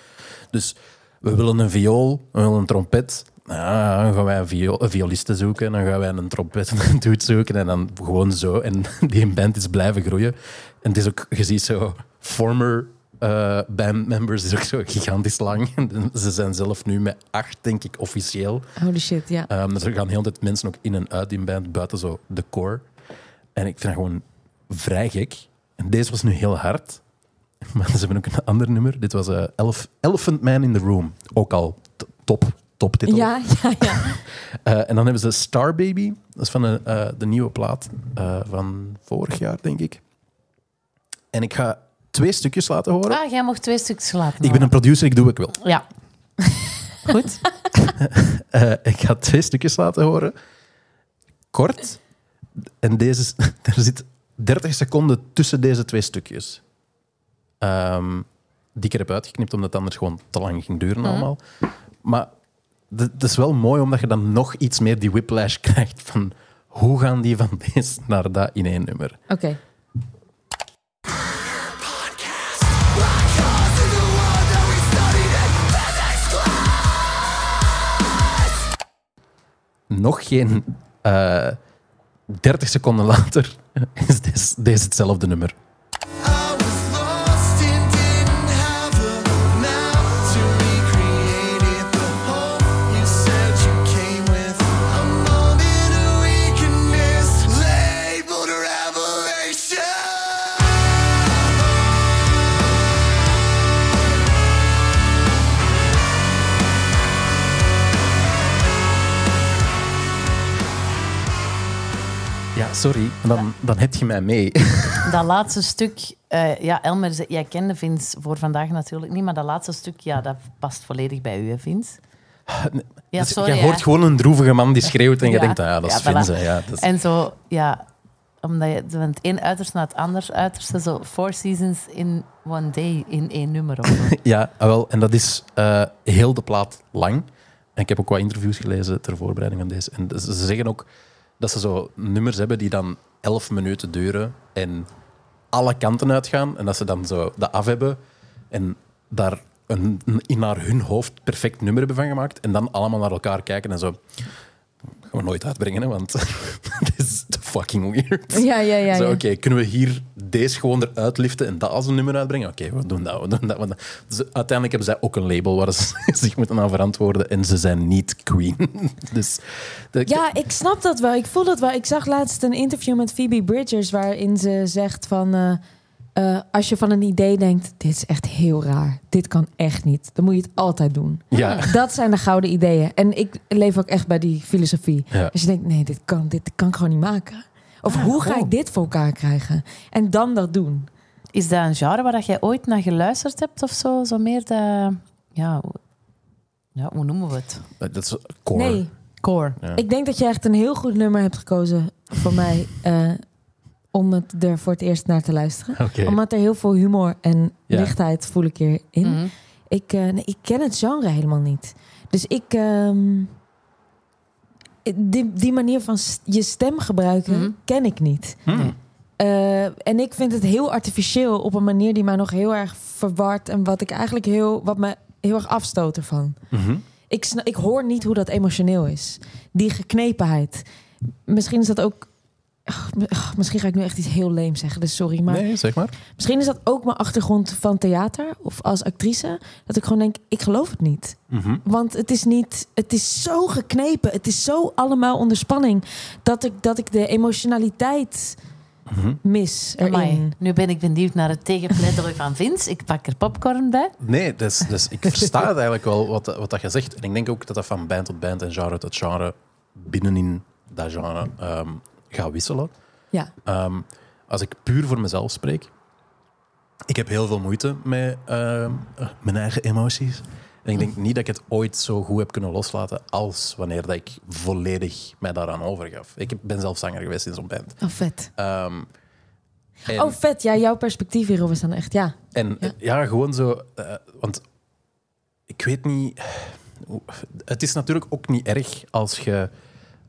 dus we willen een viool, we willen een trompet. Ja, dan gaan wij een, viool, een violiste zoeken, dan gaan wij een trompet een dude zoeken en dan gewoon zo. En die band is blijven groeien. En het is ook, je ziet zo, former eh, bandmembers is ook zo gigantisch lang. En Ze zijn zelf nu met acht, denk ik, officieel. Holy shit, ja. Ehm, dus er gaan heel veel mensen ook in en uit die band, buiten zo de core. En ik vind dat gewoon vrij gek. En deze was nu heel hard. Maar ze hebben ook een ander nummer. Dit was Elef- Elephant Man in the Room. Ook al top, top titel. Ja, ja, ja. Eh, en dan hebben ze Star Baby. Dat is van de, eh, de nieuwe plaat van vorig jaar, denk ik. En ik ga twee stukjes laten horen. Ah, jij mocht twee stukjes laten ik ben een producer, ik doe wat ik wil. Ja. Goed. Ik ga twee stukjes laten horen. Kort. En deze, er zit 30 seconden tussen deze twee stukjes. Ehm, die ik er heb uitgeknipt, omdat het anders gewoon te lang ging duren allemaal. Maar het is wel mooi, omdat je dan nog iets meer die whiplash krijgt van hoe gaan die van deze naar dat in één nummer. Oké. Nog geen eh 30 seconden later is deze hetzelfde nummer. Sorry, dan, dan heb je mij mee. Dat laatste stuk, eh, ja, Elmer, jij kende Vince voor vandaag natuurlijk niet, maar dat laatste stuk, ja, dat past volledig bij u, hè, Vince? Ja, Dus sorry. je hoort gewoon een droevige man die schreeuwt en je Ja. denkt, ah, ja, dat is Ja. Vince. Ja, dat is- En zo, ja, omdat je van het een uiterste naar het ander uiterste, zo four seasons in one day in één nummer of zo. Ja, ah, wel, en dat is eh, heel de plaat lang. En ik heb ook wat interviews gelezen ter voorbereiding van deze. En ze zeggen ook dat ze zo nummers hebben die dan elf minuten duren en alle kanten uitgaan. En dat ze dan zo dat af hebben en daar een, in naar hun hoofd perfect nummer hebben van gemaakt. En dan allemaal naar elkaar kijken en zo... Gaan we nooit uitbrengen, hè, want dit is fucking weird. Ja, ja, ja. Oké, kunnen we hier deze gewoon eruit liften en dat als een nummer uitbrengen? Oké, we doen dat. We doen dat, we doen- Dus uiteindelijk hebben zij ook een label waar ze zich moeten aan verantwoorden en ze zijn niet Queen. dus de- Ja, ik snap dat wel. Ik voel dat wel. Ik zag laatst een interview met Phoebe Bridgers waarin ze zegt van... eh, eh, als je van een idee denkt, dit is echt heel raar. Dit kan echt niet. Dan moet je het altijd doen. ja, Dat zijn de gouden ideeën. En ik leef ook echt bij die filosofie. Ja. Als je denkt, nee, dit kan, dit kan ik gewoon niet maken. Of hoe ga ik dit voor elkaar krijgen? En dan dat doen. Is dat een genre waar dat jij ooit naar geluisterd hebt of zo? Zo meer de... Ja, hoe- ja hoe noemen we het? dat is core. Nee, Core. Ja. ik denk dat je echt een heel goed nummer hebt gekozen voor mij. eh, om het er voor het eerst naar te luisteren. Oké. Omdat er heel veel humor en Ja. lichtheid voel ik hierin. Mhm. Ik, eh, nee, ik ken het genre helemaal niet. Dus ik. ehm, die, die manier van je stem gebruiken Mhm. ken ik niet. Hmm. Eh, en ik vind het heel artificieel op een manier die mij nog heel erg verward. En wat ik eigenlijk heel, wat me heel erg afstoot ervan. Mhm. Ik, ik hoor niet hoe dat emotioneel is. Die geknepenheid. Misschien is dat ook. Ach, misschien ga ik nu echt iets heel leem zeggen, dus sorry. Maar Nee, zeg maar. misschien is dat ook mijn achtergrond van theater of als actrice. Dat ik gewoon denk, ik geloof het niet. Mhm. Want het is niet, het is zo geknepen. Het is zo allemaal onder spanning. Dat ik, dat ik de emotionaliteit Mhm. mis erin. Amai, nu ben ik benieuwd naar het tegenpleidooi van Vince. Ik pak er popcorn bij. Nee, dus, dus ik versta het eigenlijk wel wat, wat dat je zegt. En ik denk ook dat dat van band tot band en genre tot genre binnenin dat genre ehm, gaat wisselen. Ja. Ehm, als ik puur voor mezelf spreek, ik heb heel veel moeite met ehm, eh, mijn eigen emoties. En ik denk niet dat ik het ooit zo goed heb kunnen loslaten als wanneer dat ik volledig mij daaraan overgaf. Ik ben zelf zanger geweest in zo'n band. Oh, vet. Ehm, en- Oh, vet. Ja, jouw perspectief hierop is dan echt, ja. en Ja. eh, ja, gewoon zo. eh, want ik weet niet. Het is natuurlijk ook niet erg als je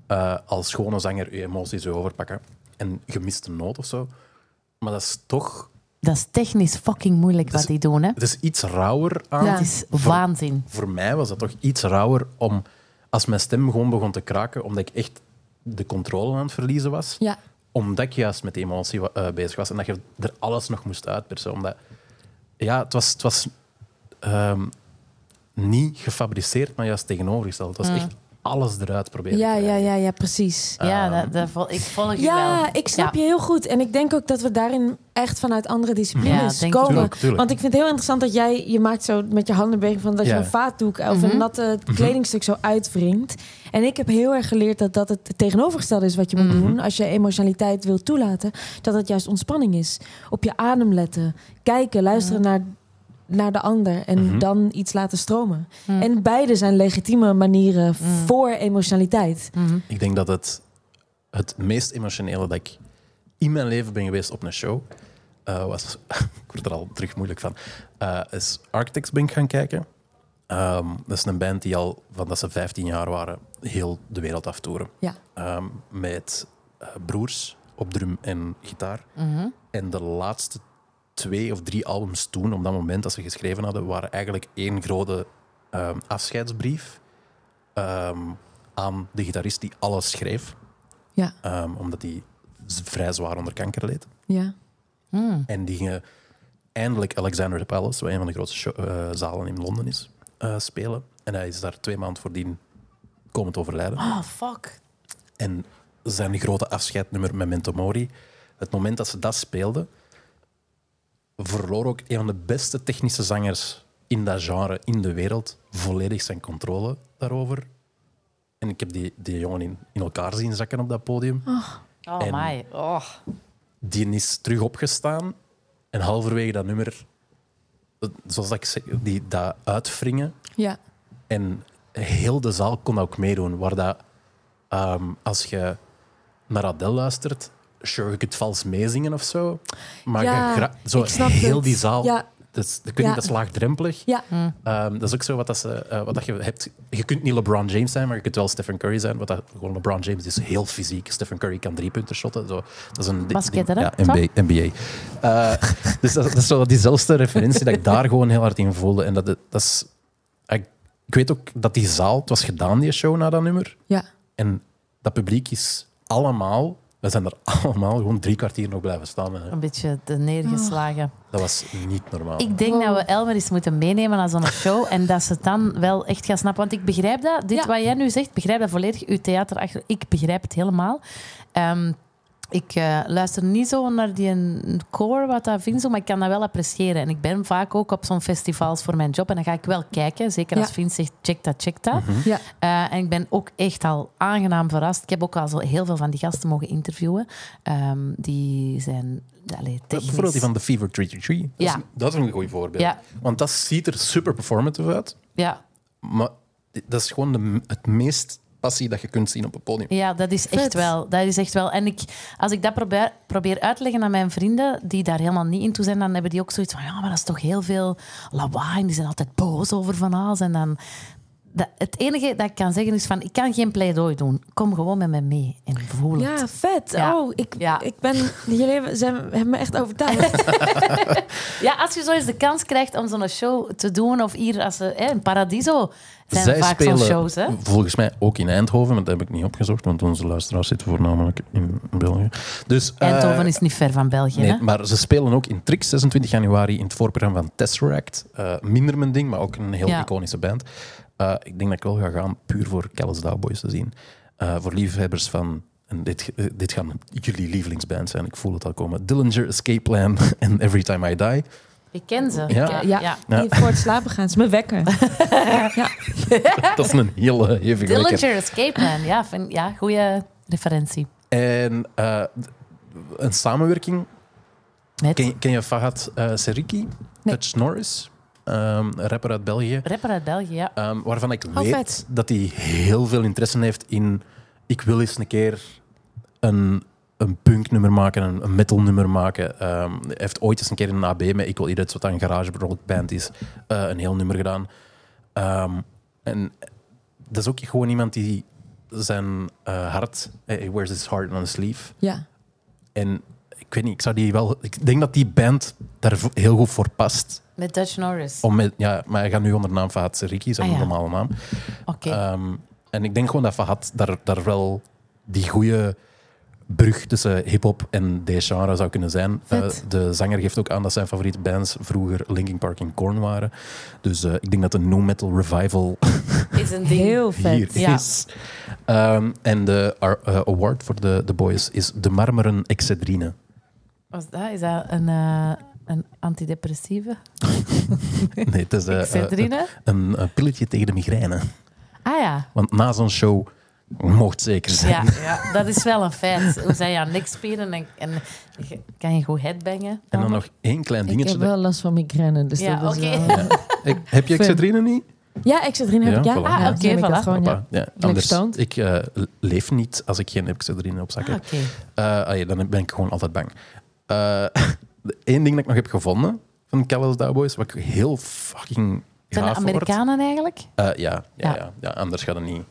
eh, als gewone zanger je emoties wil overpakken. En je mist een noot of zo. Maar dat is toch Dat is technisch fucking moeilijk wat die doen, hè. Het is iets rauwer aan. Ja. Het is Voor- waanzin. Voor mij was dat toch iets rauwer om... Als mijn stem gewoon begon te kraken, omdat ik echt de controle aan het verliezen was. Ja. Omdat ik juist met emotie eh, bezig was. En dat je er alles nog moest uitpersen. Omdat... Ja, het was... Het was ehm, niet gefabriceerd, maar juist tegenovergesteld. Het was echt alles eruit proberen Ja, te ja, krijgen. ja, ja, precies. Ja, dat, dat vol- ik volg je Ja, wel. ik snap Ja. je heel goed. En ik denk ook dat we daarin echt vanuit andere disciplines komen. Tuurlijk, tuurlijk. Want ik vind het heel interessant dat jij, je maakt zo met je handen beweging van dat Ja. je een vaatdoek of Mhm. een natte kledingstuk zo uitwringt. En ik heb heel erg geleerd dat dat het tegenovergestelde is wat je moet Mhm. doen als je emotionaliteit wil toelaten. Dat het juist ontspanning is. Op je adem letten, kijken, luisteren naar, naar de ander en Mhm. dan iets laten stromen. Mhm. En beide zijn legitieme manieren Mhm. voor emotionaliteit. Ik denk dat het het meest emotionele dat ik in mijn leven ben geweest op een show eh, was. ik word er al terug moeilijk van. eh, is Architects ben ik gaan kijken. Ehm, dat is een band die al van dat ze 15 jaar waren heel de wereld aftoeren. Ja. Ehm, met eh, broers op drum en gitaar. Mhm. En de laatste twee of drie albums toen, op dat moment dat ze geschreven hadden, waren eigenlijk één grote ehm, afscheidsbrief ehm, aan de gitarist die alles schreef. Ja. Ehm, omdat hij vrij zwaar onder kanker leed. Ja. Mhm. En die gingen eindelijk Alexander the Palace, wat een van de grootste show- eh, zalen in Londen is, eh, spelen. En hij is daar twee maanden voordien komen te overlijden. Oh, fuck. En zijn grote afscheidnummer Memento Mori, het moment dat ze dat speelden, verloor ook een van de beste technische zangers in dat genre in de wereld volledig zijn controle daarover. En ik heb die, die jongen in, in elkaar zien zakken op dat podium. Oh, En- my. Oh. Die is terug opgestaan en halverwege dat nummer, eh, zoals dat ik zeg, die dat uitwringen. Ja. En heel de zaal kon dat ook meedoen. Waar dat, ehm, als je naar Adele luistert, sure, je kunt vals meezingen of zo. Maar Ja, je gra- zo ik snap heel het. die zaal, Ja. dat, ik niet, Ja. dat is laagdrempelig. Ja. Ehm, dat is ook zo wat, dat ze, eh, wat dat je hebt. Je kunt niet LeBron James zijn, maar je kunt wel Stephen Curry zijn. Wat dat, gewoon LeBron James is heel fysiek. Stephen Curry kan drie punten shotten. Zo. Dat is een Basket, ding- hè? Ja, NBA. NBA. Eh, dus dat, dat is zo diezelfde referentie dat ik daar gewoon heel hard in voelde. En dat, dat is... Ik, ik weet ook dat die zaal... Het was gedaan, die show, na dat nummer. Ja. En dat publiek is allemaal... We zijn er allemaal gewoon drie kwartier nog blijven staan. hè. Een beetje de neergeslagen. Dat was niet normaal. Ik denk dat we Elmer eens moeten meenemen naar zo'n show en dat ze het dan wel echt gaan snappen. Want ik begrijp dat, dit Ja. wat jij nu zegt, ik begrijp dat volledig. Uw theater achter, ik begrijp het helemaal. Ehm, ik eh, luister niet zo naar die een core, wat dat vindt, zo, maar ik kan dat wel appreciëren. En ik ben vaak ook op zo'n festivals voor mijn job en dan ga ik wel kijken. Zeker als Ja. Vince zegt, check dat, check dat. Ja. Eh, en ik ben ook echt al aangenaam verrast. Ik heb ook al zo heel veel van die gasten mogen interviewen. Ehm, die zijn allee, technisch... Bijvoorbeeld die van The Fever 333. Dat, Ja. is, dat is een goed voorbeeld. Ja. Want dat ziet er super performative uit. Ja, Maar dat is gewoon de, het meest passie dat je kunt zien op een podium. Ja, dat is echt Vet. wel. Dat is echt wel. En ik, als ik dat probeer, probeer uit te leggen aan mijn vrienden, die daar helemaal niet in toe zijn, dan hebben die ook zoiets van, ja, maar dat is toch heel veel lawaai. En die zijn altijd boos over van alles. En dan... Dat, het enige dat ik kan zeggen is van, ik kan geen pleidooi doen. Kom gewoon met me mee en voel het. Ja, vet. Ja. Oh, ik, Ja. ik ben... Jullie hebben, zijn, hebben me echt overtuigd. Ja, als je zo eens de kans krijgt om zo'n show te doen, of hier als ze, hè, in Paradiso zijn Zij vaak zo'n shows. Hè? volgens mij ook in Eindhoven, maar dat heb ik niet opgezocht, want onze luisteraars zitten voornamelijk in België. Dus, eh, Eindhoven is niet ver van België. Nee, hè? maar ze spelen ook in Trix 26 januari in het voorprogramma van Tesseract. Eh, minder mijn ding, maar ook een heel Ja. iconische band. Eh, ik denk dat ik wel ga gaan puur voor Callis Dowboys te zien. Eh, voor liefhebbers van... En dit, eh, dit gaan jullie lievelingsband zijn, ik voel het al komen. Dillinger, Escape Plan en Every Time I Die. Ik ken ze. Ja. ja. Ja. Ja. Die voor het slapen gaan. is me wekker. ja. Dat is een heel hevige wekker. Dillinger Escape Plan. Ja, vind, ja goede referentie. En eh, een samenwerking. Met Ken, je- ken je Fahad eh Seriki? Nee. Touch Norris? Ehm, een rapper uit België. rapper uit België, ja. Ehm, waarvan ik Oh, weet vet. dat hij heel veel interesse heeft in... Ik wil eens een keer een, een punknummer maken, een, een metalnummer maken. Ehm, hij heeft ooit eens een keer in een AB met Ik wil iets wat een garage rock band is, eh, een heel nummer gedaan. Ehm, en dat is ook gewoon iemand die zijn eh, hart... He wears his heart on his sleeve. ja. En ik weet niet, ik zou die wel... Ik denk dat die band daar heel goed voor past. Met Dutch Norris. Om met, ja, maar hij gaat nu onder naam Fahad Seriki, zijn Ah, ja. normale naam. Oké. Ehm, en ik denk gewoon dat Fahad daar, daar wel die goede brug tussen hip-hop en deze genre zou kunnen zijn. Eh, de zanger geeft ook aan dat zijn favoriete bands vroeger Linkin Park en Korn waren. Dus eh, ik denk dat de no metal revival is een ding. Heel vet. hier Ja. is. Ehm, en de eh, award voor de, de boys is de marmeren excedrine. Was dat? Is dat een, eh, een antidepressieve? Nee, het is eh, eh, een, een pilletje tegen de migraine. ah ja. Want na zo'n show mocht zeker zijn. Ja, ja, dat is wel een feit. Hoe zij aan niks spelen en, en je- kan je goed headbangen. En dan nog één klein Ik dingetje. heb wel last van migraine, dus Ja, dat is oké. wel... Ik- heb je excedrine niet? Ja, Excedrine heb Ja, ik, ja. voilà. Ah, dan oké, ik dat voilà. gewoon, ja. Anders, ik eh, leef niet als ik geen excedrine op zak Ah, heb. oké. Eh, ah ja, dan ben ik gewoon altijd bang. Eh Eén ding dat ik nog heb gevonden van de Callous Cowboys, wat ik heel fucking Zijn de. Amerikanen eigenlijk? Eh, ja, ja, Ja. ja. Ja, anders gaat het niet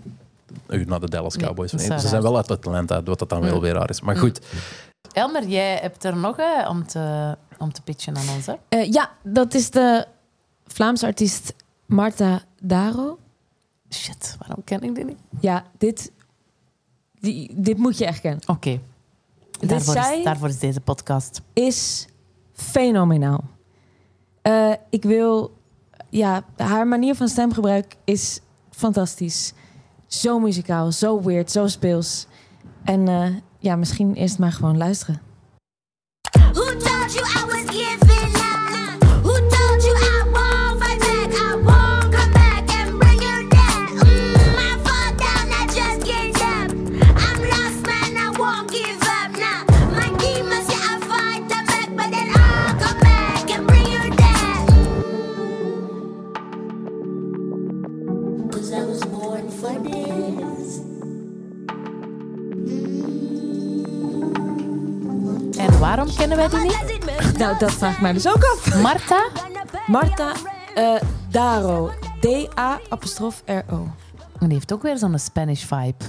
u naar de Dallas Cowboys. Nee, ze zijn wel uit Atlanta, wat dat dan Mm. wel weer raar is. Maar goed, Elmer, jij hebt er nog hè, om, te, om te pitchen aan ons. Hè? Eh, ja, dat is de Vlaamse artiest Marta Daro. Shit, waarom ken ik dit niet? Ja, dit, die, dit moet je echt kennen. Oké. Daarvoor, daarvoor is deze podcast. Is fenomenaal. Eh, ik wil... Ja, haar manier van stemgebruik is fantastisch. Zo muzikaal, zo weird, zo speels. En eh, ja, misschien eerst maar gewoon luisteren. Waarom kennen wij die niet? Nou, dat vraag ik mij dus ook af. Marta? Marta eh, Daro. D-A-apostrof-R-O. Die heeft ook weer zo'n Spanish vibe.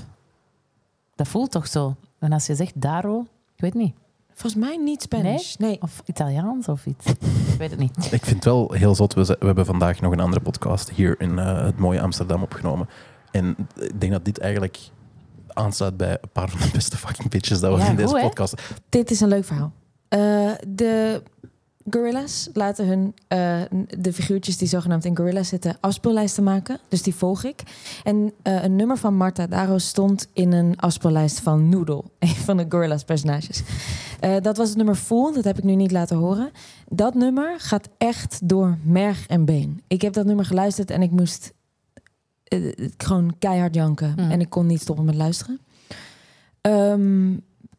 Dat voelt toch zo? En als je zegt Daro, ik weet niet. Volgens mij niet Spanish. Nee. Of Italiaans of iets. Ik weet het niet. ik vind het wel heel zot. We, ze- we hebben vandaag nog een andere podcast hier in eh, het mooie Amsterdam opgenomen. En ik denk dat dit eigenlijk aansluit bij een paar van de beste fucking pitches dat we Ja, in deze goed, hè? podcast... Dit is een leuk verhaal. Eh, de Gorillas laten hun, eh, de figuurtjes die zogenaamd in Gorillas zitten, afspeellijsten maken. Dus die volg ik. En eh, een nummer van Marta Daro stond in een afspeellijst van Noodle, een van de Gorillas personages. Dat was het nummer Fool, dat heb ik nu niet laten horen. Dat nummer gaat echt door merg en been. Ik heb dat nummer geluisterd en ik moest gewoon keihard janken. Mm. En ik kon niet stoppen met luisteren. Ehm,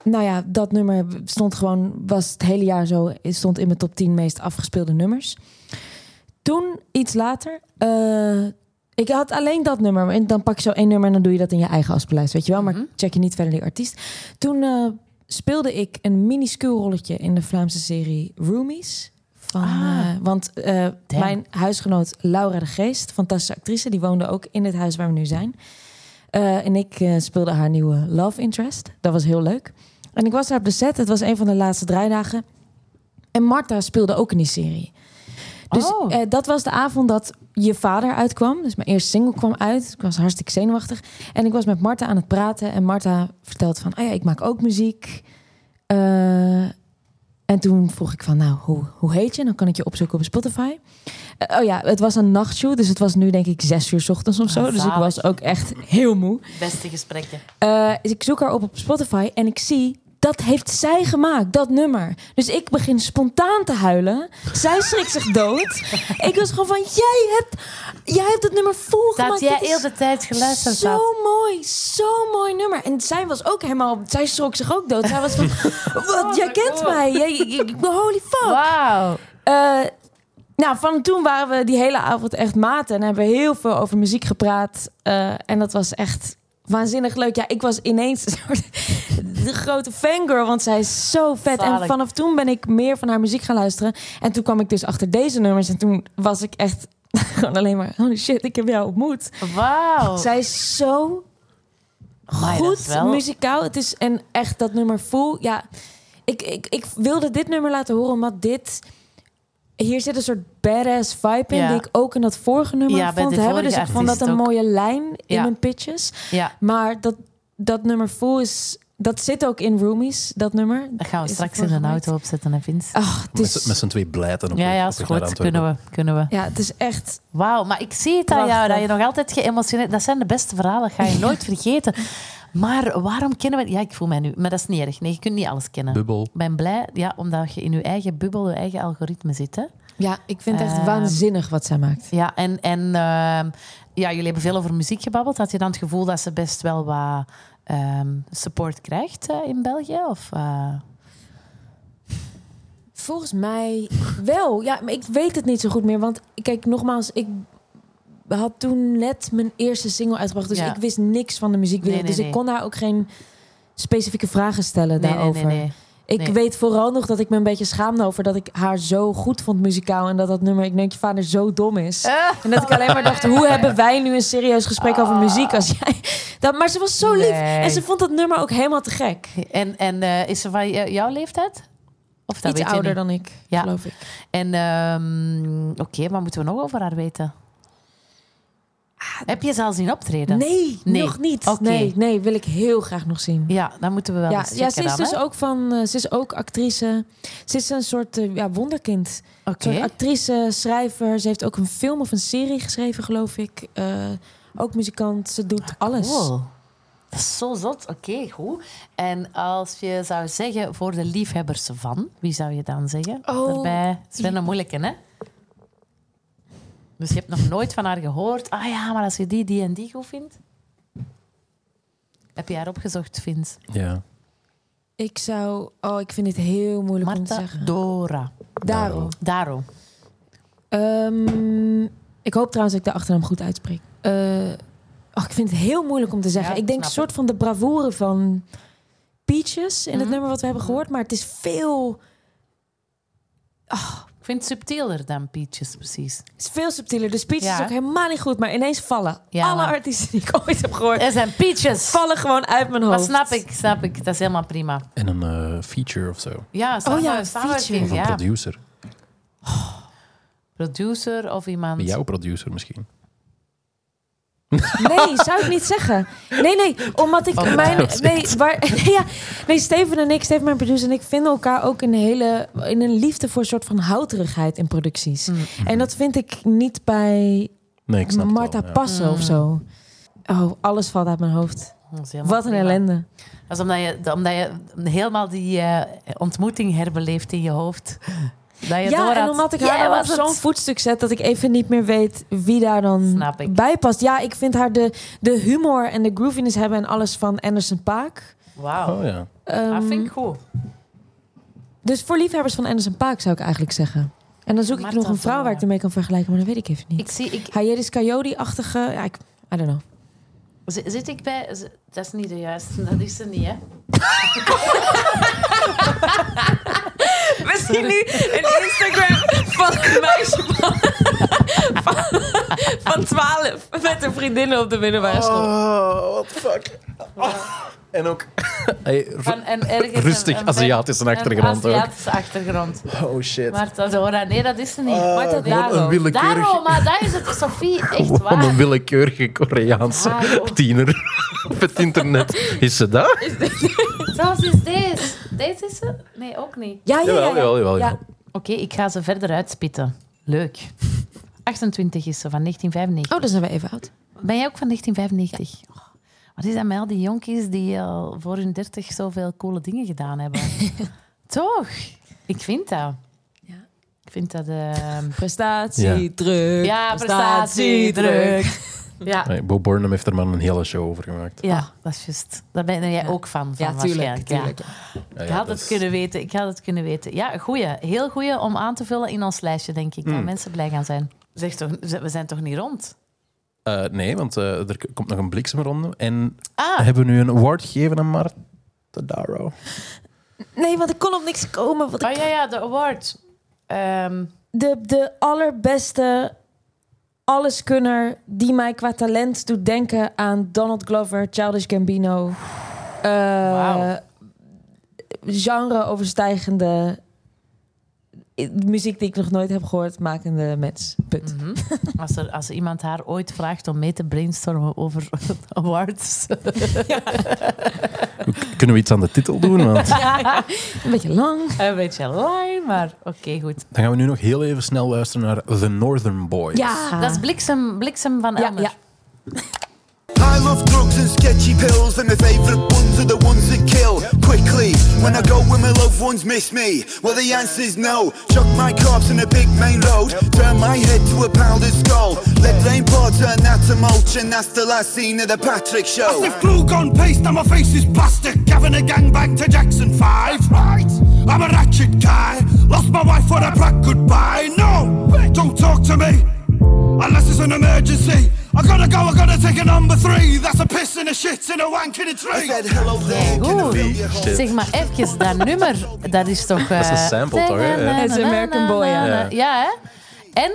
nou ja, dat nummer stond gewoon, was het hele jaar zo, stond in mijn top 10 meest afgespeelde nummers. Toen, iets later, eh, ik had alleen dat nummer. En dan pak je zo één nummer en dan doe je dat in je eigen afspeellijst, weet je wel. Maar Mhm. check je niet verder die artiest. Toen eh, speelde ik een minuscuul rolletje in de Vlaamse serie Roomies. Van, Ah. eh, want mijn huisgenoot Laura de Geest, fantastische actrice, die woonde ook in het huis waar we nu zijn. En ik speelde haar nieuwe love interest. Dat was heel leuk. En ik was daar op de set. Het was een van de laatste draaidagen. En Marta speelde ook in die serie. Dus Oh. eh, dat was de avond dat je vader uitkwam. Dus mijn eerste single kwam uit. Ik was hartstikke zenuwachtig. En ik was met Marta aan het praten. En Marta vertelt van, ah ja, ik maak ook muziek. Eh, en toen vroeg ik van, nou, hoe, hoe heet je? Dan kan ik je opzoeken op Spotify. Eh, oh ja, het was een nachtshow. Dus het was nu denk ik zes uur 's ochtends of zo. Ah, dus ik was ook echt heel moe. Beste gesprekken. Eh, dus ik zoek haar op op Spotify en ik zie dat heeft zij gemaakt, dat nummer. Dus ik begin spontaan te huilen. Zij schrikt zich dood. ik was gewoon van, jij hebt, jij hebt het nummer volgemaakt. Dat jij heel de tijd geluisterd Zo had. mooi, zo mooi nummer. En zij was ook helemaal, zij schrok zich ook dood. Zij was van, wat, jij kent mij. Jij, jij- holy fuck. Wauw. Eh, nou, van toen waren we die hele avond echt maten. En hebben we heel veel over muziek gepraat. Eh, en dat was echt waanzinnig leuk. Ja, ik was ineens de grote fangirl. Want zij is zo vet. En vanaf toen ben ik meer van haar muziek gaan luisteren. En toen kwam ik dus achter deze nummers. En toen was ik echt gewoon alleen maar... Holy shit, ik heb jou ontmoet. Wauw. Zij is zo Amai, goed wel- muzikaal. Het is en echt dat nummer Fool. Ja, ik, ik, ik wilde dit nummer laten horen omdat dit... Hier zit een soort badass vibe in Ja. die ik ook in dat vorige nummer Ja, vond hebben. Dus ik vond dat een ook. mooie lijn in Ja. mijn pitches. Ja, Maar dat, dat nummer Full is... Dat zit ook in Roomies, dat nummer. dat gaan we Is straks in een auto opzetten, hè, Vince? Ach, het Met, z'n- is, met z'n twee blijten op ja, ja, is goed. Kunnen we, kunnen we. ja, het is echt... Wauw, maar ik zie het aan jou, dat je nog altijd geëmotioneerd... Dat zijn de beste verhalen, ga je nooit vergeten. Maar waarom kennen we... Ja, ik voel mij nu... Maar dat is niet erg. Nee, je kunt niet alles kennen. Bubbel. Ik ben blij, ja, omdat je in je eigen bubbel, je eigen algoritme zit. Hè? Ja, ik vind het echt Ehm, waanzinnig wat zij maakt. Ja, en, en ehm, ja, jullie hebben veel over muziek gebabbeld. Had je dan het gevoel dat ze best wel wat ehm, support krijgt eh, in België? Of, eh, Volgens mij wel. Ja, maar ik weet het niet zo goed meer. Want kijk, nogmaals, ik had toen net mijn eerste single uitgebracht. Dus Ja. ik wist niks van de muziekwereld. Nee, nee, dus ik kon haar ook geen specifieke vragen stellen daarover. Ik weet vooral nog dat ik me een beetje schaamde over dat ik haar zo goed vond muzikaal. En dat dat nummer, ik denk je vader zo dom is. En dat ik alleen maar dacht, hoe hebben wij nu een serieus gesprek over muziek als jij... Dat, maar ze was zo lief. En ze vond dat nummer ook helemaal te gek. En, en eh, is ze van jouw leeftijd? Of dat Iets ouder dan ik, Ja. geloof ik. En ehm, oké, wat moeten we nog over haar weten? Heb je ze al zien optreden? Nee, Nee. nog niet. Nee, nee, wil ik heel graag nog zien. Ja, dan moeten we wel Ja, eens ja, ze is dan, dus ook van, eh, ze is ook actrice. Ze is een soort eh, ja, wonderkind. Een Oké. actrice, schrijver. Ze heeft ook een film of een serie geschreven, geloof ik. Eh, ook muzikant. Ze doet alles. Cool. Dat is zo zot. Oké, goed. En als je zou zeggen voor de liefhebbers van, wie zou je dan zeggen? Oh. Daarbij het is wel een moeilijke, hè? Dus je hebt nog nooit van haar gehoord. Ah ja, maar als je die, die en die goed vindt. Heb je haar opgezocht, Vince? Ja. Ik zou... Oh, ik vind dit heel moeilijk om te zeggen. Dora. Daro. Daro. Ehm, ik hoop trouwens dat ik de achternaam goed uitspreek. Eh, oh, ik vind het heel moeilijk om te zeggen. Ja, ik denk een soort van de bravoure van Peaches in het Mhm. nummer wat we hebben gehoord. Maar het is veel... Ik vind het subtieler dan Peaches, precies. Het is veel subtieler. De speech Ja. is ook helemaal niet goed. Maar ineens vallen Ja, alle maar- artiesten die ik ooit heb gehoord... Er zijn Peaches. vallen gewoon uit mijn Dat hoofd. snap ik, snap ik. Dat is helemaal prima. En een eh, feature of zo. Ja, Oh ja, samenwerking, Of een ja. producer. Producer of iemand... Jouw producer misschien. Nee, zou ik niet zeggen. Nee, nee, omdat ik Oh, mijn... is Nee, waar, ja, nee, Steven en ik, Steven mijn producer en ik vinden elkaar ook een hele... in een liefde voor een soort van houterigheid in producties. Mm. En dat vind ik niet bij Nee, ik snap het Marta wel, ja. Passen of zo. Oh, alles valt uit mijn hoofd. Wat een prima. ellende. Dat is omdat je, omdat je helemaal die eh, ontmoeting herbeleeft in je hoofd. Dat je Ja, door en omdat ik haar dan op zo'n voetstuk zet... dat ik even niet meer weet wie daar dan bij past. Ja, ik vind haar de, de humor en de grooviness hebben... en alles van Anderson Paak. Wauw, Oh ja. Ehm, dat vind ik goed. Dus voor liefhebbers van Anderson Paak zou ik eigenlijk zeggen. En dan zoek ik nog een vrouw waar ik ermee kan vergelijken, maar dat weet ik even niet. Ik zie, ik, Coyote-achtige... Ja, ik, I don't know. zi- zit ik bij... z- Dat is niet de juiste, dat is ze niet, hè? We zien nu een Instagram van een meisje van, van, van 12 met een vriendinnen op de middelbare school. Oh, what the fuck. En ook hey, en ergens rustig een- een- Aziatische een achtergrond ook. Aziatische achtergrond. Oh shit. Marta Dora, nee, dat is ze niet. Marta gewoon Daro. een willekeurig- Daro, maar dat is het, Sophie. Echt Gewoon waar. een willekeurige Koreaanse Ah, tiener op het internet. Is ze dat? Zelfs is deze. Deze is ze? Nee, ook niet. Ja, ja, ja. Ja. Ja. jawel. Oké, ik ga ze verder uitspitten. Leuk. 28 is ze, van 1995. Oh, dan zijn we even oud. Ben jij ook van 1995? Oh, wat is dat met al die jonkies die al voor hun 30 zoveel coole dingen gedaan hebben? Toch? Ik vind dat. Ja. Ik vind dat... ehm, Prestatiedruk. Ja, prestatiedruk. Ja. Nee, Bo Burnham heeft er maar een hele show over gemaakt. ja, dat is juist. Daar ben jij ook van, van Ja, tuurlijk. waarschijnlijk. Ja. Ik had het is- kunnen weten. Ik had het kunnen weten. Ja, goeie. Heel goeie om aan te vullen in ons lijstje, denk ik. Dat Mm. mensen blij gaan zijn. Zeg toch, we zijn toch niet rond? Eh, nee, want eh, er komt nog een bliksemronde. En Ah, hebben we nu een award gegeven aan Marta Daro? Nee, want ik kon op niks komen. Want ik- oh ja, ja, de award. Ehm, de, de allerbeste alleskunner die mij qua talent doet denken aan Donald Glover, Childish Gambino. Eh, Wauw. genre-overstijgende eh, muziek die ik nog nooit heb gehoord, makende mens. Punt. Mhm. Als, er, als iemand haar ooit vraagt om mee te brainstormen over awards. Kunnen we iets aan de titel doen? Want Een beetje lang. Een beetje lang, maar oké, goed. dan gaan we nu nog heel even snel luisteren naar The Northern Boys. Ja. Dat is bliksem, bliksem van Ja, Elmer. ja. I love drugs and sketchy pills, and my favourite ones are the ones that kill quickly. When I go when my loved ones miss me, well, the answer's no. Chuck my corpse in a big main road, turn my head to a powdered skull. Let rain pour, turn that to mulch, and that's the last scene of the Patrick show. If glue gone paste and my face is plastic, having a gangbang to Jackson 5. Right, I'm a ratchet guy. Lost my wife for a black goodbye. No, don't talk to me unless it's an emergency. I gotta go, I gotta take a number three. That's a piss and a shit and a wank in a I tree. hole? Zeg maar even, dat nummer, dat is toch... is een eh, sample, toch? Het is American Boy, ja. Ja. Hè? En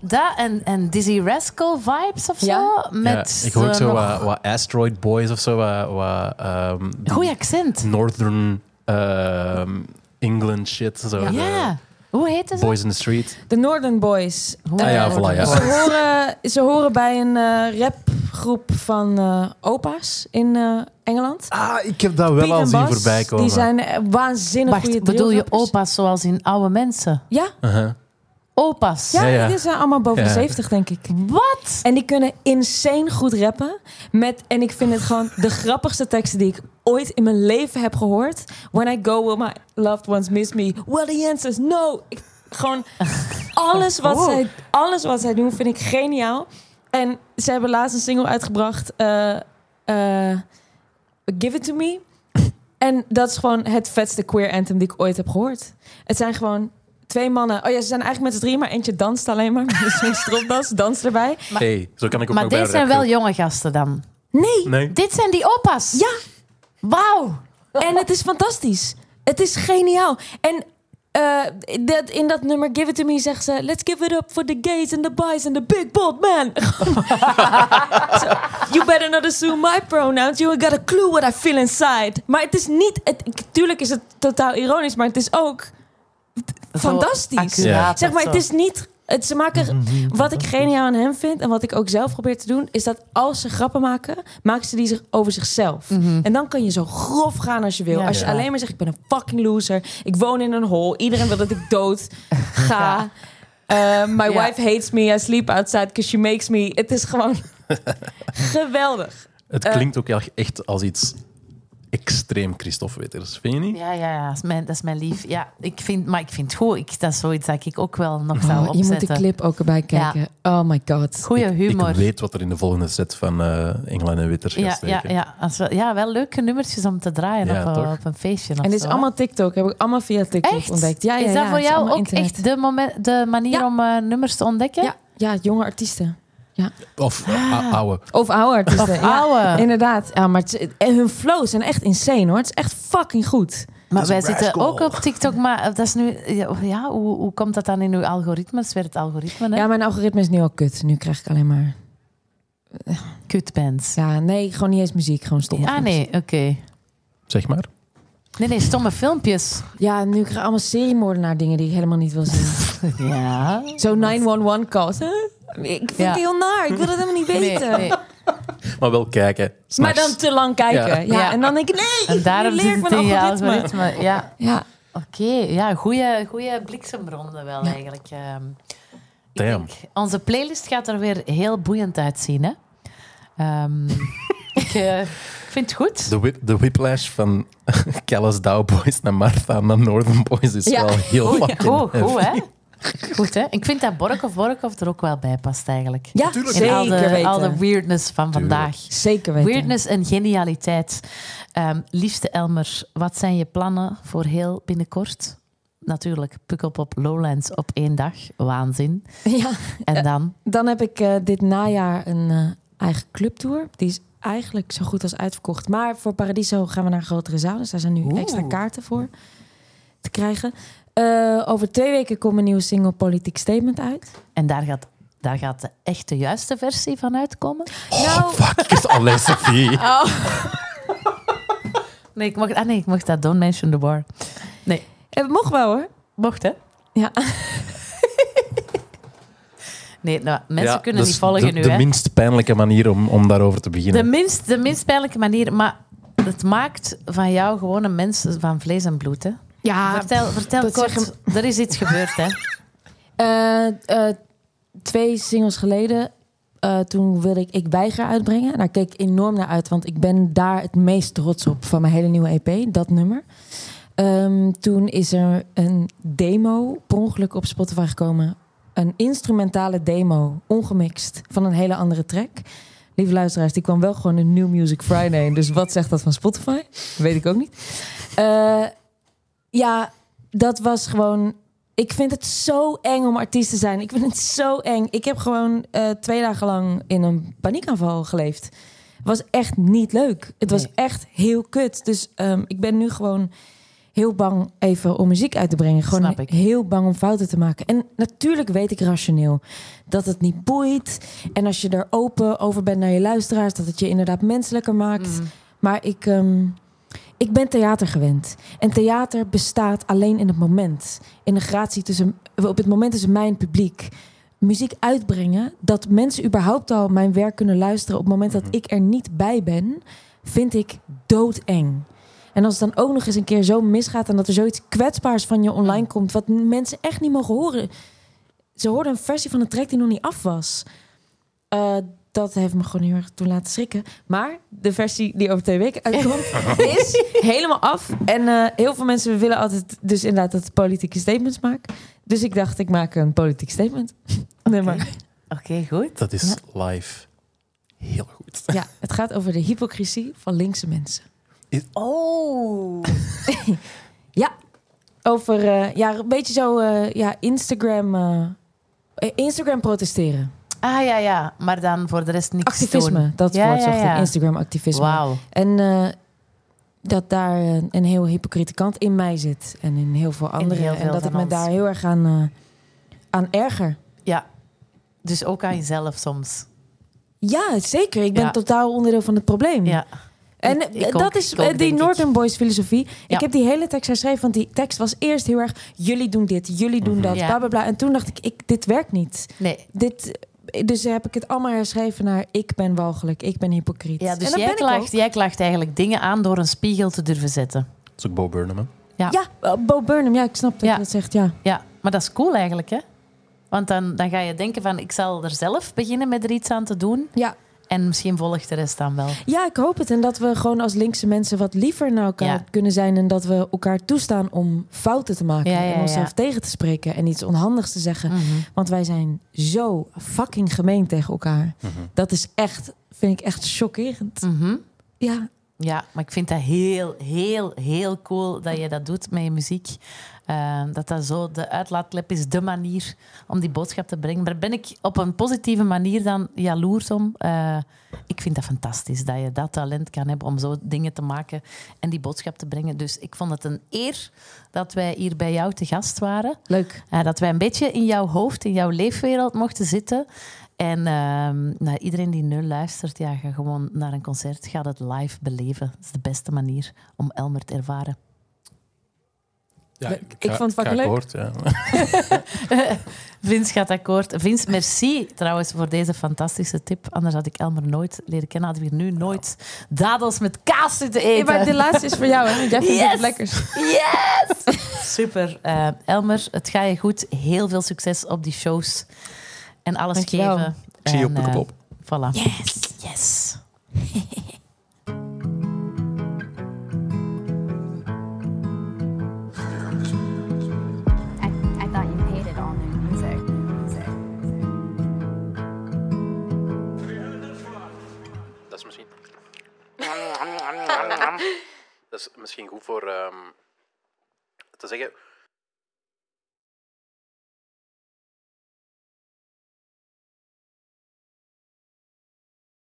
dat en, en Dizzy Rascal vibes of zo. Ja. Met ja, ik hoor ook zo nog- wat, wat Asteroid Boys of zo. Wat, wat, ehm, die Goeie accent. Northern ehm, England shit. Zo. Ja. de Ja. Hoe heet ze? Boys in the Street. De Northern Boys. Ah ja, voilà, ja. Ze, horen, ze horen bij een eh, rapgroep van eh, opa's in eh, Engeland. Ah, ik heb dat wel al en zien voorbij komen. Die zijn waanzinnig goede Wacht, bedoel je opa's zoals in oude mensen? Ja. Opa's? ja, Ja, ja. die zijn allemaal boven Ja. de 70, denk ik. Wat? En die kunnen insane goed rappen. Met, en ik vind het gewoon de grappigste teksten die ik ooit in mijn leven heb gehoord. When I go, will my loved ones miss me? Well, the answer is no. Ik, gewoon alles wat, Oh. zij, alles wat zij doen vind ik geniaal. En ze hebben laatst een single uitgebracht. eh, eh, Give It To Me. En dat is gewoon het vetste queer anthem die ik ooit heb gehoord. Het zijn gewoon twee mannen. Oh ja, ze zijn eigenlijk met z'n drie, maar eentje danst alleen maar. Met zo'n stropdas, danst erbij. hey, zo kan ik ook Maar dit een zijn wel jonge gasten dan. Nee, Nee. Dit zijn die opa's? Ja. Wauw. En het is fantastisch. Het is geniaal. En eh, dat, in dat nummer Give It To Me zeggen ze... Let's give it up for the gays and the boys and the big bold man. So, you better not assume my pronouns. You got a clue what I feel inside. Maar het is niet... Het, tuurlijk is het totaal ironisch, maar het is ook fantastisch. Zeg maar, het is niet... Het, ze maken, wat ik geniaal aan hem vind en wat ik ook zelf probeer te doen, is dat als ze grappen maken, maken ze die zich over zichzelf. En dan kan je zo grof gaan als je wil. Mhm. Ja, als je ja. alleen maar zegt, ik ben een fucking loser, ik woon in een hol, iedereen wil dat ik dood ga. Uh, my Ja. wife hates me, I sleep outside because she makes me. Het is gewoon geweldig. Het Eh. klinkt ook echt als iets extreem Christophe Witters, vind je niet? Ja, ja, ja. Dat, is mijn, dat is mijn lief. Ja, ik vind, maar ik vind het goed. Ik, dat is zoiets dat ik ook wel nog zou Oh, je moet opzetten. de clip ook erbij kijken. Oh my god. Goeie humor. Ik weet wat er in de volgende set van eh Engeland en Witters gaat ja, ja, steken. ja. Als we- ja, wel leuke nummertjes om te draaien Ja, op, een- toch? op een feestje. Of En dit is zo, allemaal TikTok. Heb ik allemaal via TikTok Echt? ontdekt. Ja, ja, is dat ja, voor jou ook internet. echt de, moment, de manier Ja. om eh, nummers te ontdekken? Ja, ja, jonge artiesten. Of a- oude. Of oude artiesten. Of ja, oude. Inderdaad. Ja, maar het, en hun flows zijn echt insane hoor. Het is echt fucking goed. Maar wij zitten ook op TikTok, maar dat is nu... Ja, hoe, hoe komt dat dan in uw algoritmes? Weer het algoritme, hè? Ja, mijn algoritme is nu al kut. Nu krijg ik alleen maar... Kutbands. Ja, nee, gewoon niet eens muziek. Gewoon stom. Ah, nee, oké. Zeg maar. Nee, nee, stomme filmpjes. Ja, nu krijg ik allemaal seriemoordenaar dingen die ik helemaal niet wil zien. Ja. Zo 911 calls. Ik vind Ja. het heel naar. Ik wil dat helemaal niet weten. Nee, nee. Maar wel kijken. Maar dan te lang kijken. Ja. Ja. Ja. En dan denk ik, nee, En daarom leer ik het mijn algoritme. algoritme. Ja, Ja. oké. Ja, goede goede bliksemronde wel eigenlijk. Ehm, ik denk, onze playlist gaat er weer heel boeiend uitzien, hè? Ehm, ik eh, ik vind het goed. De, whip, de whiplash van Callous Dow Boys naar Martha naar Northern Boys is Ja. wel heel Goed, fucking goed, hè? Goed, hè? Ik vind dat Borkov Borkov er ook wel bij past, eigenlijk. Ja, In zeker al de, weten. al de weirdness van vandaag. Zeker weten. Weirdness en genialiteit. Ehm, liefste Elmer, wat zijn je plannen voor heel binnenkort? Natuurlijk, Pukkelpop Lowlands op één dag. Waanzin. Ja. En dan? Dan heb ik eh, dit najaar een eh, eigen clubtour. Die is eigenlijk zo goed als uitverkocht. Maar voor Paradiso gaan we naar grotere zaal. Dus daar zijn nu Oeh. extra kaarten voor te krijgen. Eh, over twee weken komt een nieuwe single Politiek Statement uit. En daar gaat, daar gaat de echte juiste versie van uitkomen? Oh, fuck. Allee, Sophie. Nee, ik mocht, ah nee, ik mocht dat. Don't mention the war. Nee, Het mocht wel hoor. mocht hè? Ja. Nee, nou, mensen Ja, kunnen niet is volgen de, nu. de hè. minst pijnlijke manier om, om daarover te De beginnen. minst, de minst pijnlijke manier, maar het maakt van jou gewoon een mens van vlees en bloed. Hè? Ja, vertel vertel dat kort, er is iets gebeurd. Hè? Eh, eh, twee singles geleden, eh, toen wilde ik Ik Weiger uitbrengen. Daar keek ik enorm naar uit, want ik ben daar het meest trots op van mijn hele nieuwe EP, dat nummer. Ehm, toen is er een demo per ongeluk op Spotify gekomen. Een instrumentale demo, ongemixt, van een hele andere track. Lieve luisteraars, die kwam wel gewoon in New Music Friday. Dus wat zegt dat van Spotify? Weet ik ook niet. Ja, dat was gewoon ik vind het zo eng om artiest te zijn. Ik vind het zo eng. Ik heb gewoon eh, twee dagen lang in een paniekaanval geleefd. Het was echt niet leuk. Het was Nee. echt heel kut. Dus ehm, ik ben nu gewoon heel bang even om muziek uit te brengen. Gewoon Snap ik. heel bang om fouten te maken. En natuurlijk weet ik rationeel dat het niet boeit. En als je er open over bent naar je luisteraars, dat het je inderdaad menselijker maakt. Mm. Maar ik, ehm, ik ben theater gewend. En theater bestaat alleen in het moment. In de gratie tussen, op het moment tussen mij en het publiek. Muziek uitbrengen, dat mensen überhaupt al mijn werk kunnen luisteren op het moment dat ik er niet bij ben, vind ik doodeng. En als het dan ook nog eens een keer zo misgaat en dat er zoiets kwetsbaars van je online komt, wat mensen echt niet mogen horen. Ze hoorden een versie van de track die nog niet af was. Eh, dat heeft me gewoon heel erg toen laten schrikken. Maar de versie die over twee weken uitkomt, is helemaal af. En eh, heel veel mensen willen altijd dus inderdaad dat ik politieke statements maak. Dus ik dacht, ik maak een politiek statement. Nee, maar, Oké, goed. Dat is live heel goed. ja, het gaat over de hypocrisie van linkse mensen. Oh. Ja, over eh, ja, een beetje zo eh, ja, Instagram, Instagram protesteren. Ah ja, ja. Maar dan voor de rest niks Activisme, doen. dat Ja, woord ja, zocht ik. ja. Instagram activisme. Wauw. En eh, dat daar een heel hypocriete kant in mij zit. En in heel veel anderen. heel veel en dat ik me ons. daar heel erg aan, eh, aan erger. Ja. Dus ook aan jezelf soms. Ja, zeker. Ik ben Ja. totaal onderdeel van het probleem. Ja. En Ik- ik eh, ook, dat is ook, die ik. Northern Boys filosofie. Ja. Ik heb die hele tekst herschreven, want die tekst was eerst heel erg... jullie doen dit, jullie doen dat, Ja. bla bla bla. En toen dacht ik, ik dit werkt niet. Nee. Dit, dus heb ik het allemaal herschreven naar... ik ben walgelijk, ik ben hypocriet. Ja, En dus jij klaagt, jij klaagt eigenlijk dingen aan door een spiegel te durven zetten. Dat is ook Bo Burnham, hè? Ja. Ja, eh, Bo Burnham, ja, ik snap dat Ja. je dat zegt, ja. Ja, maar dat is cool eigenlijk, hè? Want dan, dan ga je denken van, ik zal er zelf beginnen met er iets aan te doen. Ja. En misschien volgt de rest dan wel. Ja, ik hoop het. En dat we gewoon als linkse mensen wat liever naar elkaar Ja. kunnen zijn. En dat we elkaar toestaan om fouten te maken. Ja, ja, en onszelf ja. tegen te spreken. En iets onhandigs te zeggen. Mhm. Want wij zijn zo fucking gemeen tegen elkaar. Dat is echt, vind ik echt chockerend. Mhm. Ja, Ja, maar ik vind dat heel, heel, heel cool dat je dat doet met je muziek. Eh, dat dat zo de uitlaatklep is, de manier om die boodschap te brengen. Daar ben ik op een positieve manier dan jaloers om. Eh, ik vind dat fantastisch dat je dat talent kan hebben om zo dingen te maken en die boodschap te brengen. Dus ik vond het een eer dat wij hier bij jou te gast waren. leuk. Eh, dat wij een beetje in jouw hoofd, in jouw leefwereld mochten zitten. En ehm, nou, iedereen die nu luistert, ja, ga gewoon naar een concert. Ga het live beleven. Dat is de beste manier om Elmer te ervaren. Ja, Ik vond het fucking leuk. akkoord, ja. Vince gaat akkoord. Vince, merci trouwens voor deze fantastische tip. Anders had ik Elmer nooit leren kennen. Hadden we hier nu nooit dadels met kaas zitten eten. maar de laatste is voor jou, hè? Want jij vindt Yes! het lekkers. Yes! Super. Eh, Elmer, het gaat je goed. Heel veel succes op die shows. En alles Dankjewel. geven. Ik zie je op de eh, kop. Voilà. Yes! Yes! dat is misschien goed voor ehm, te zeggen.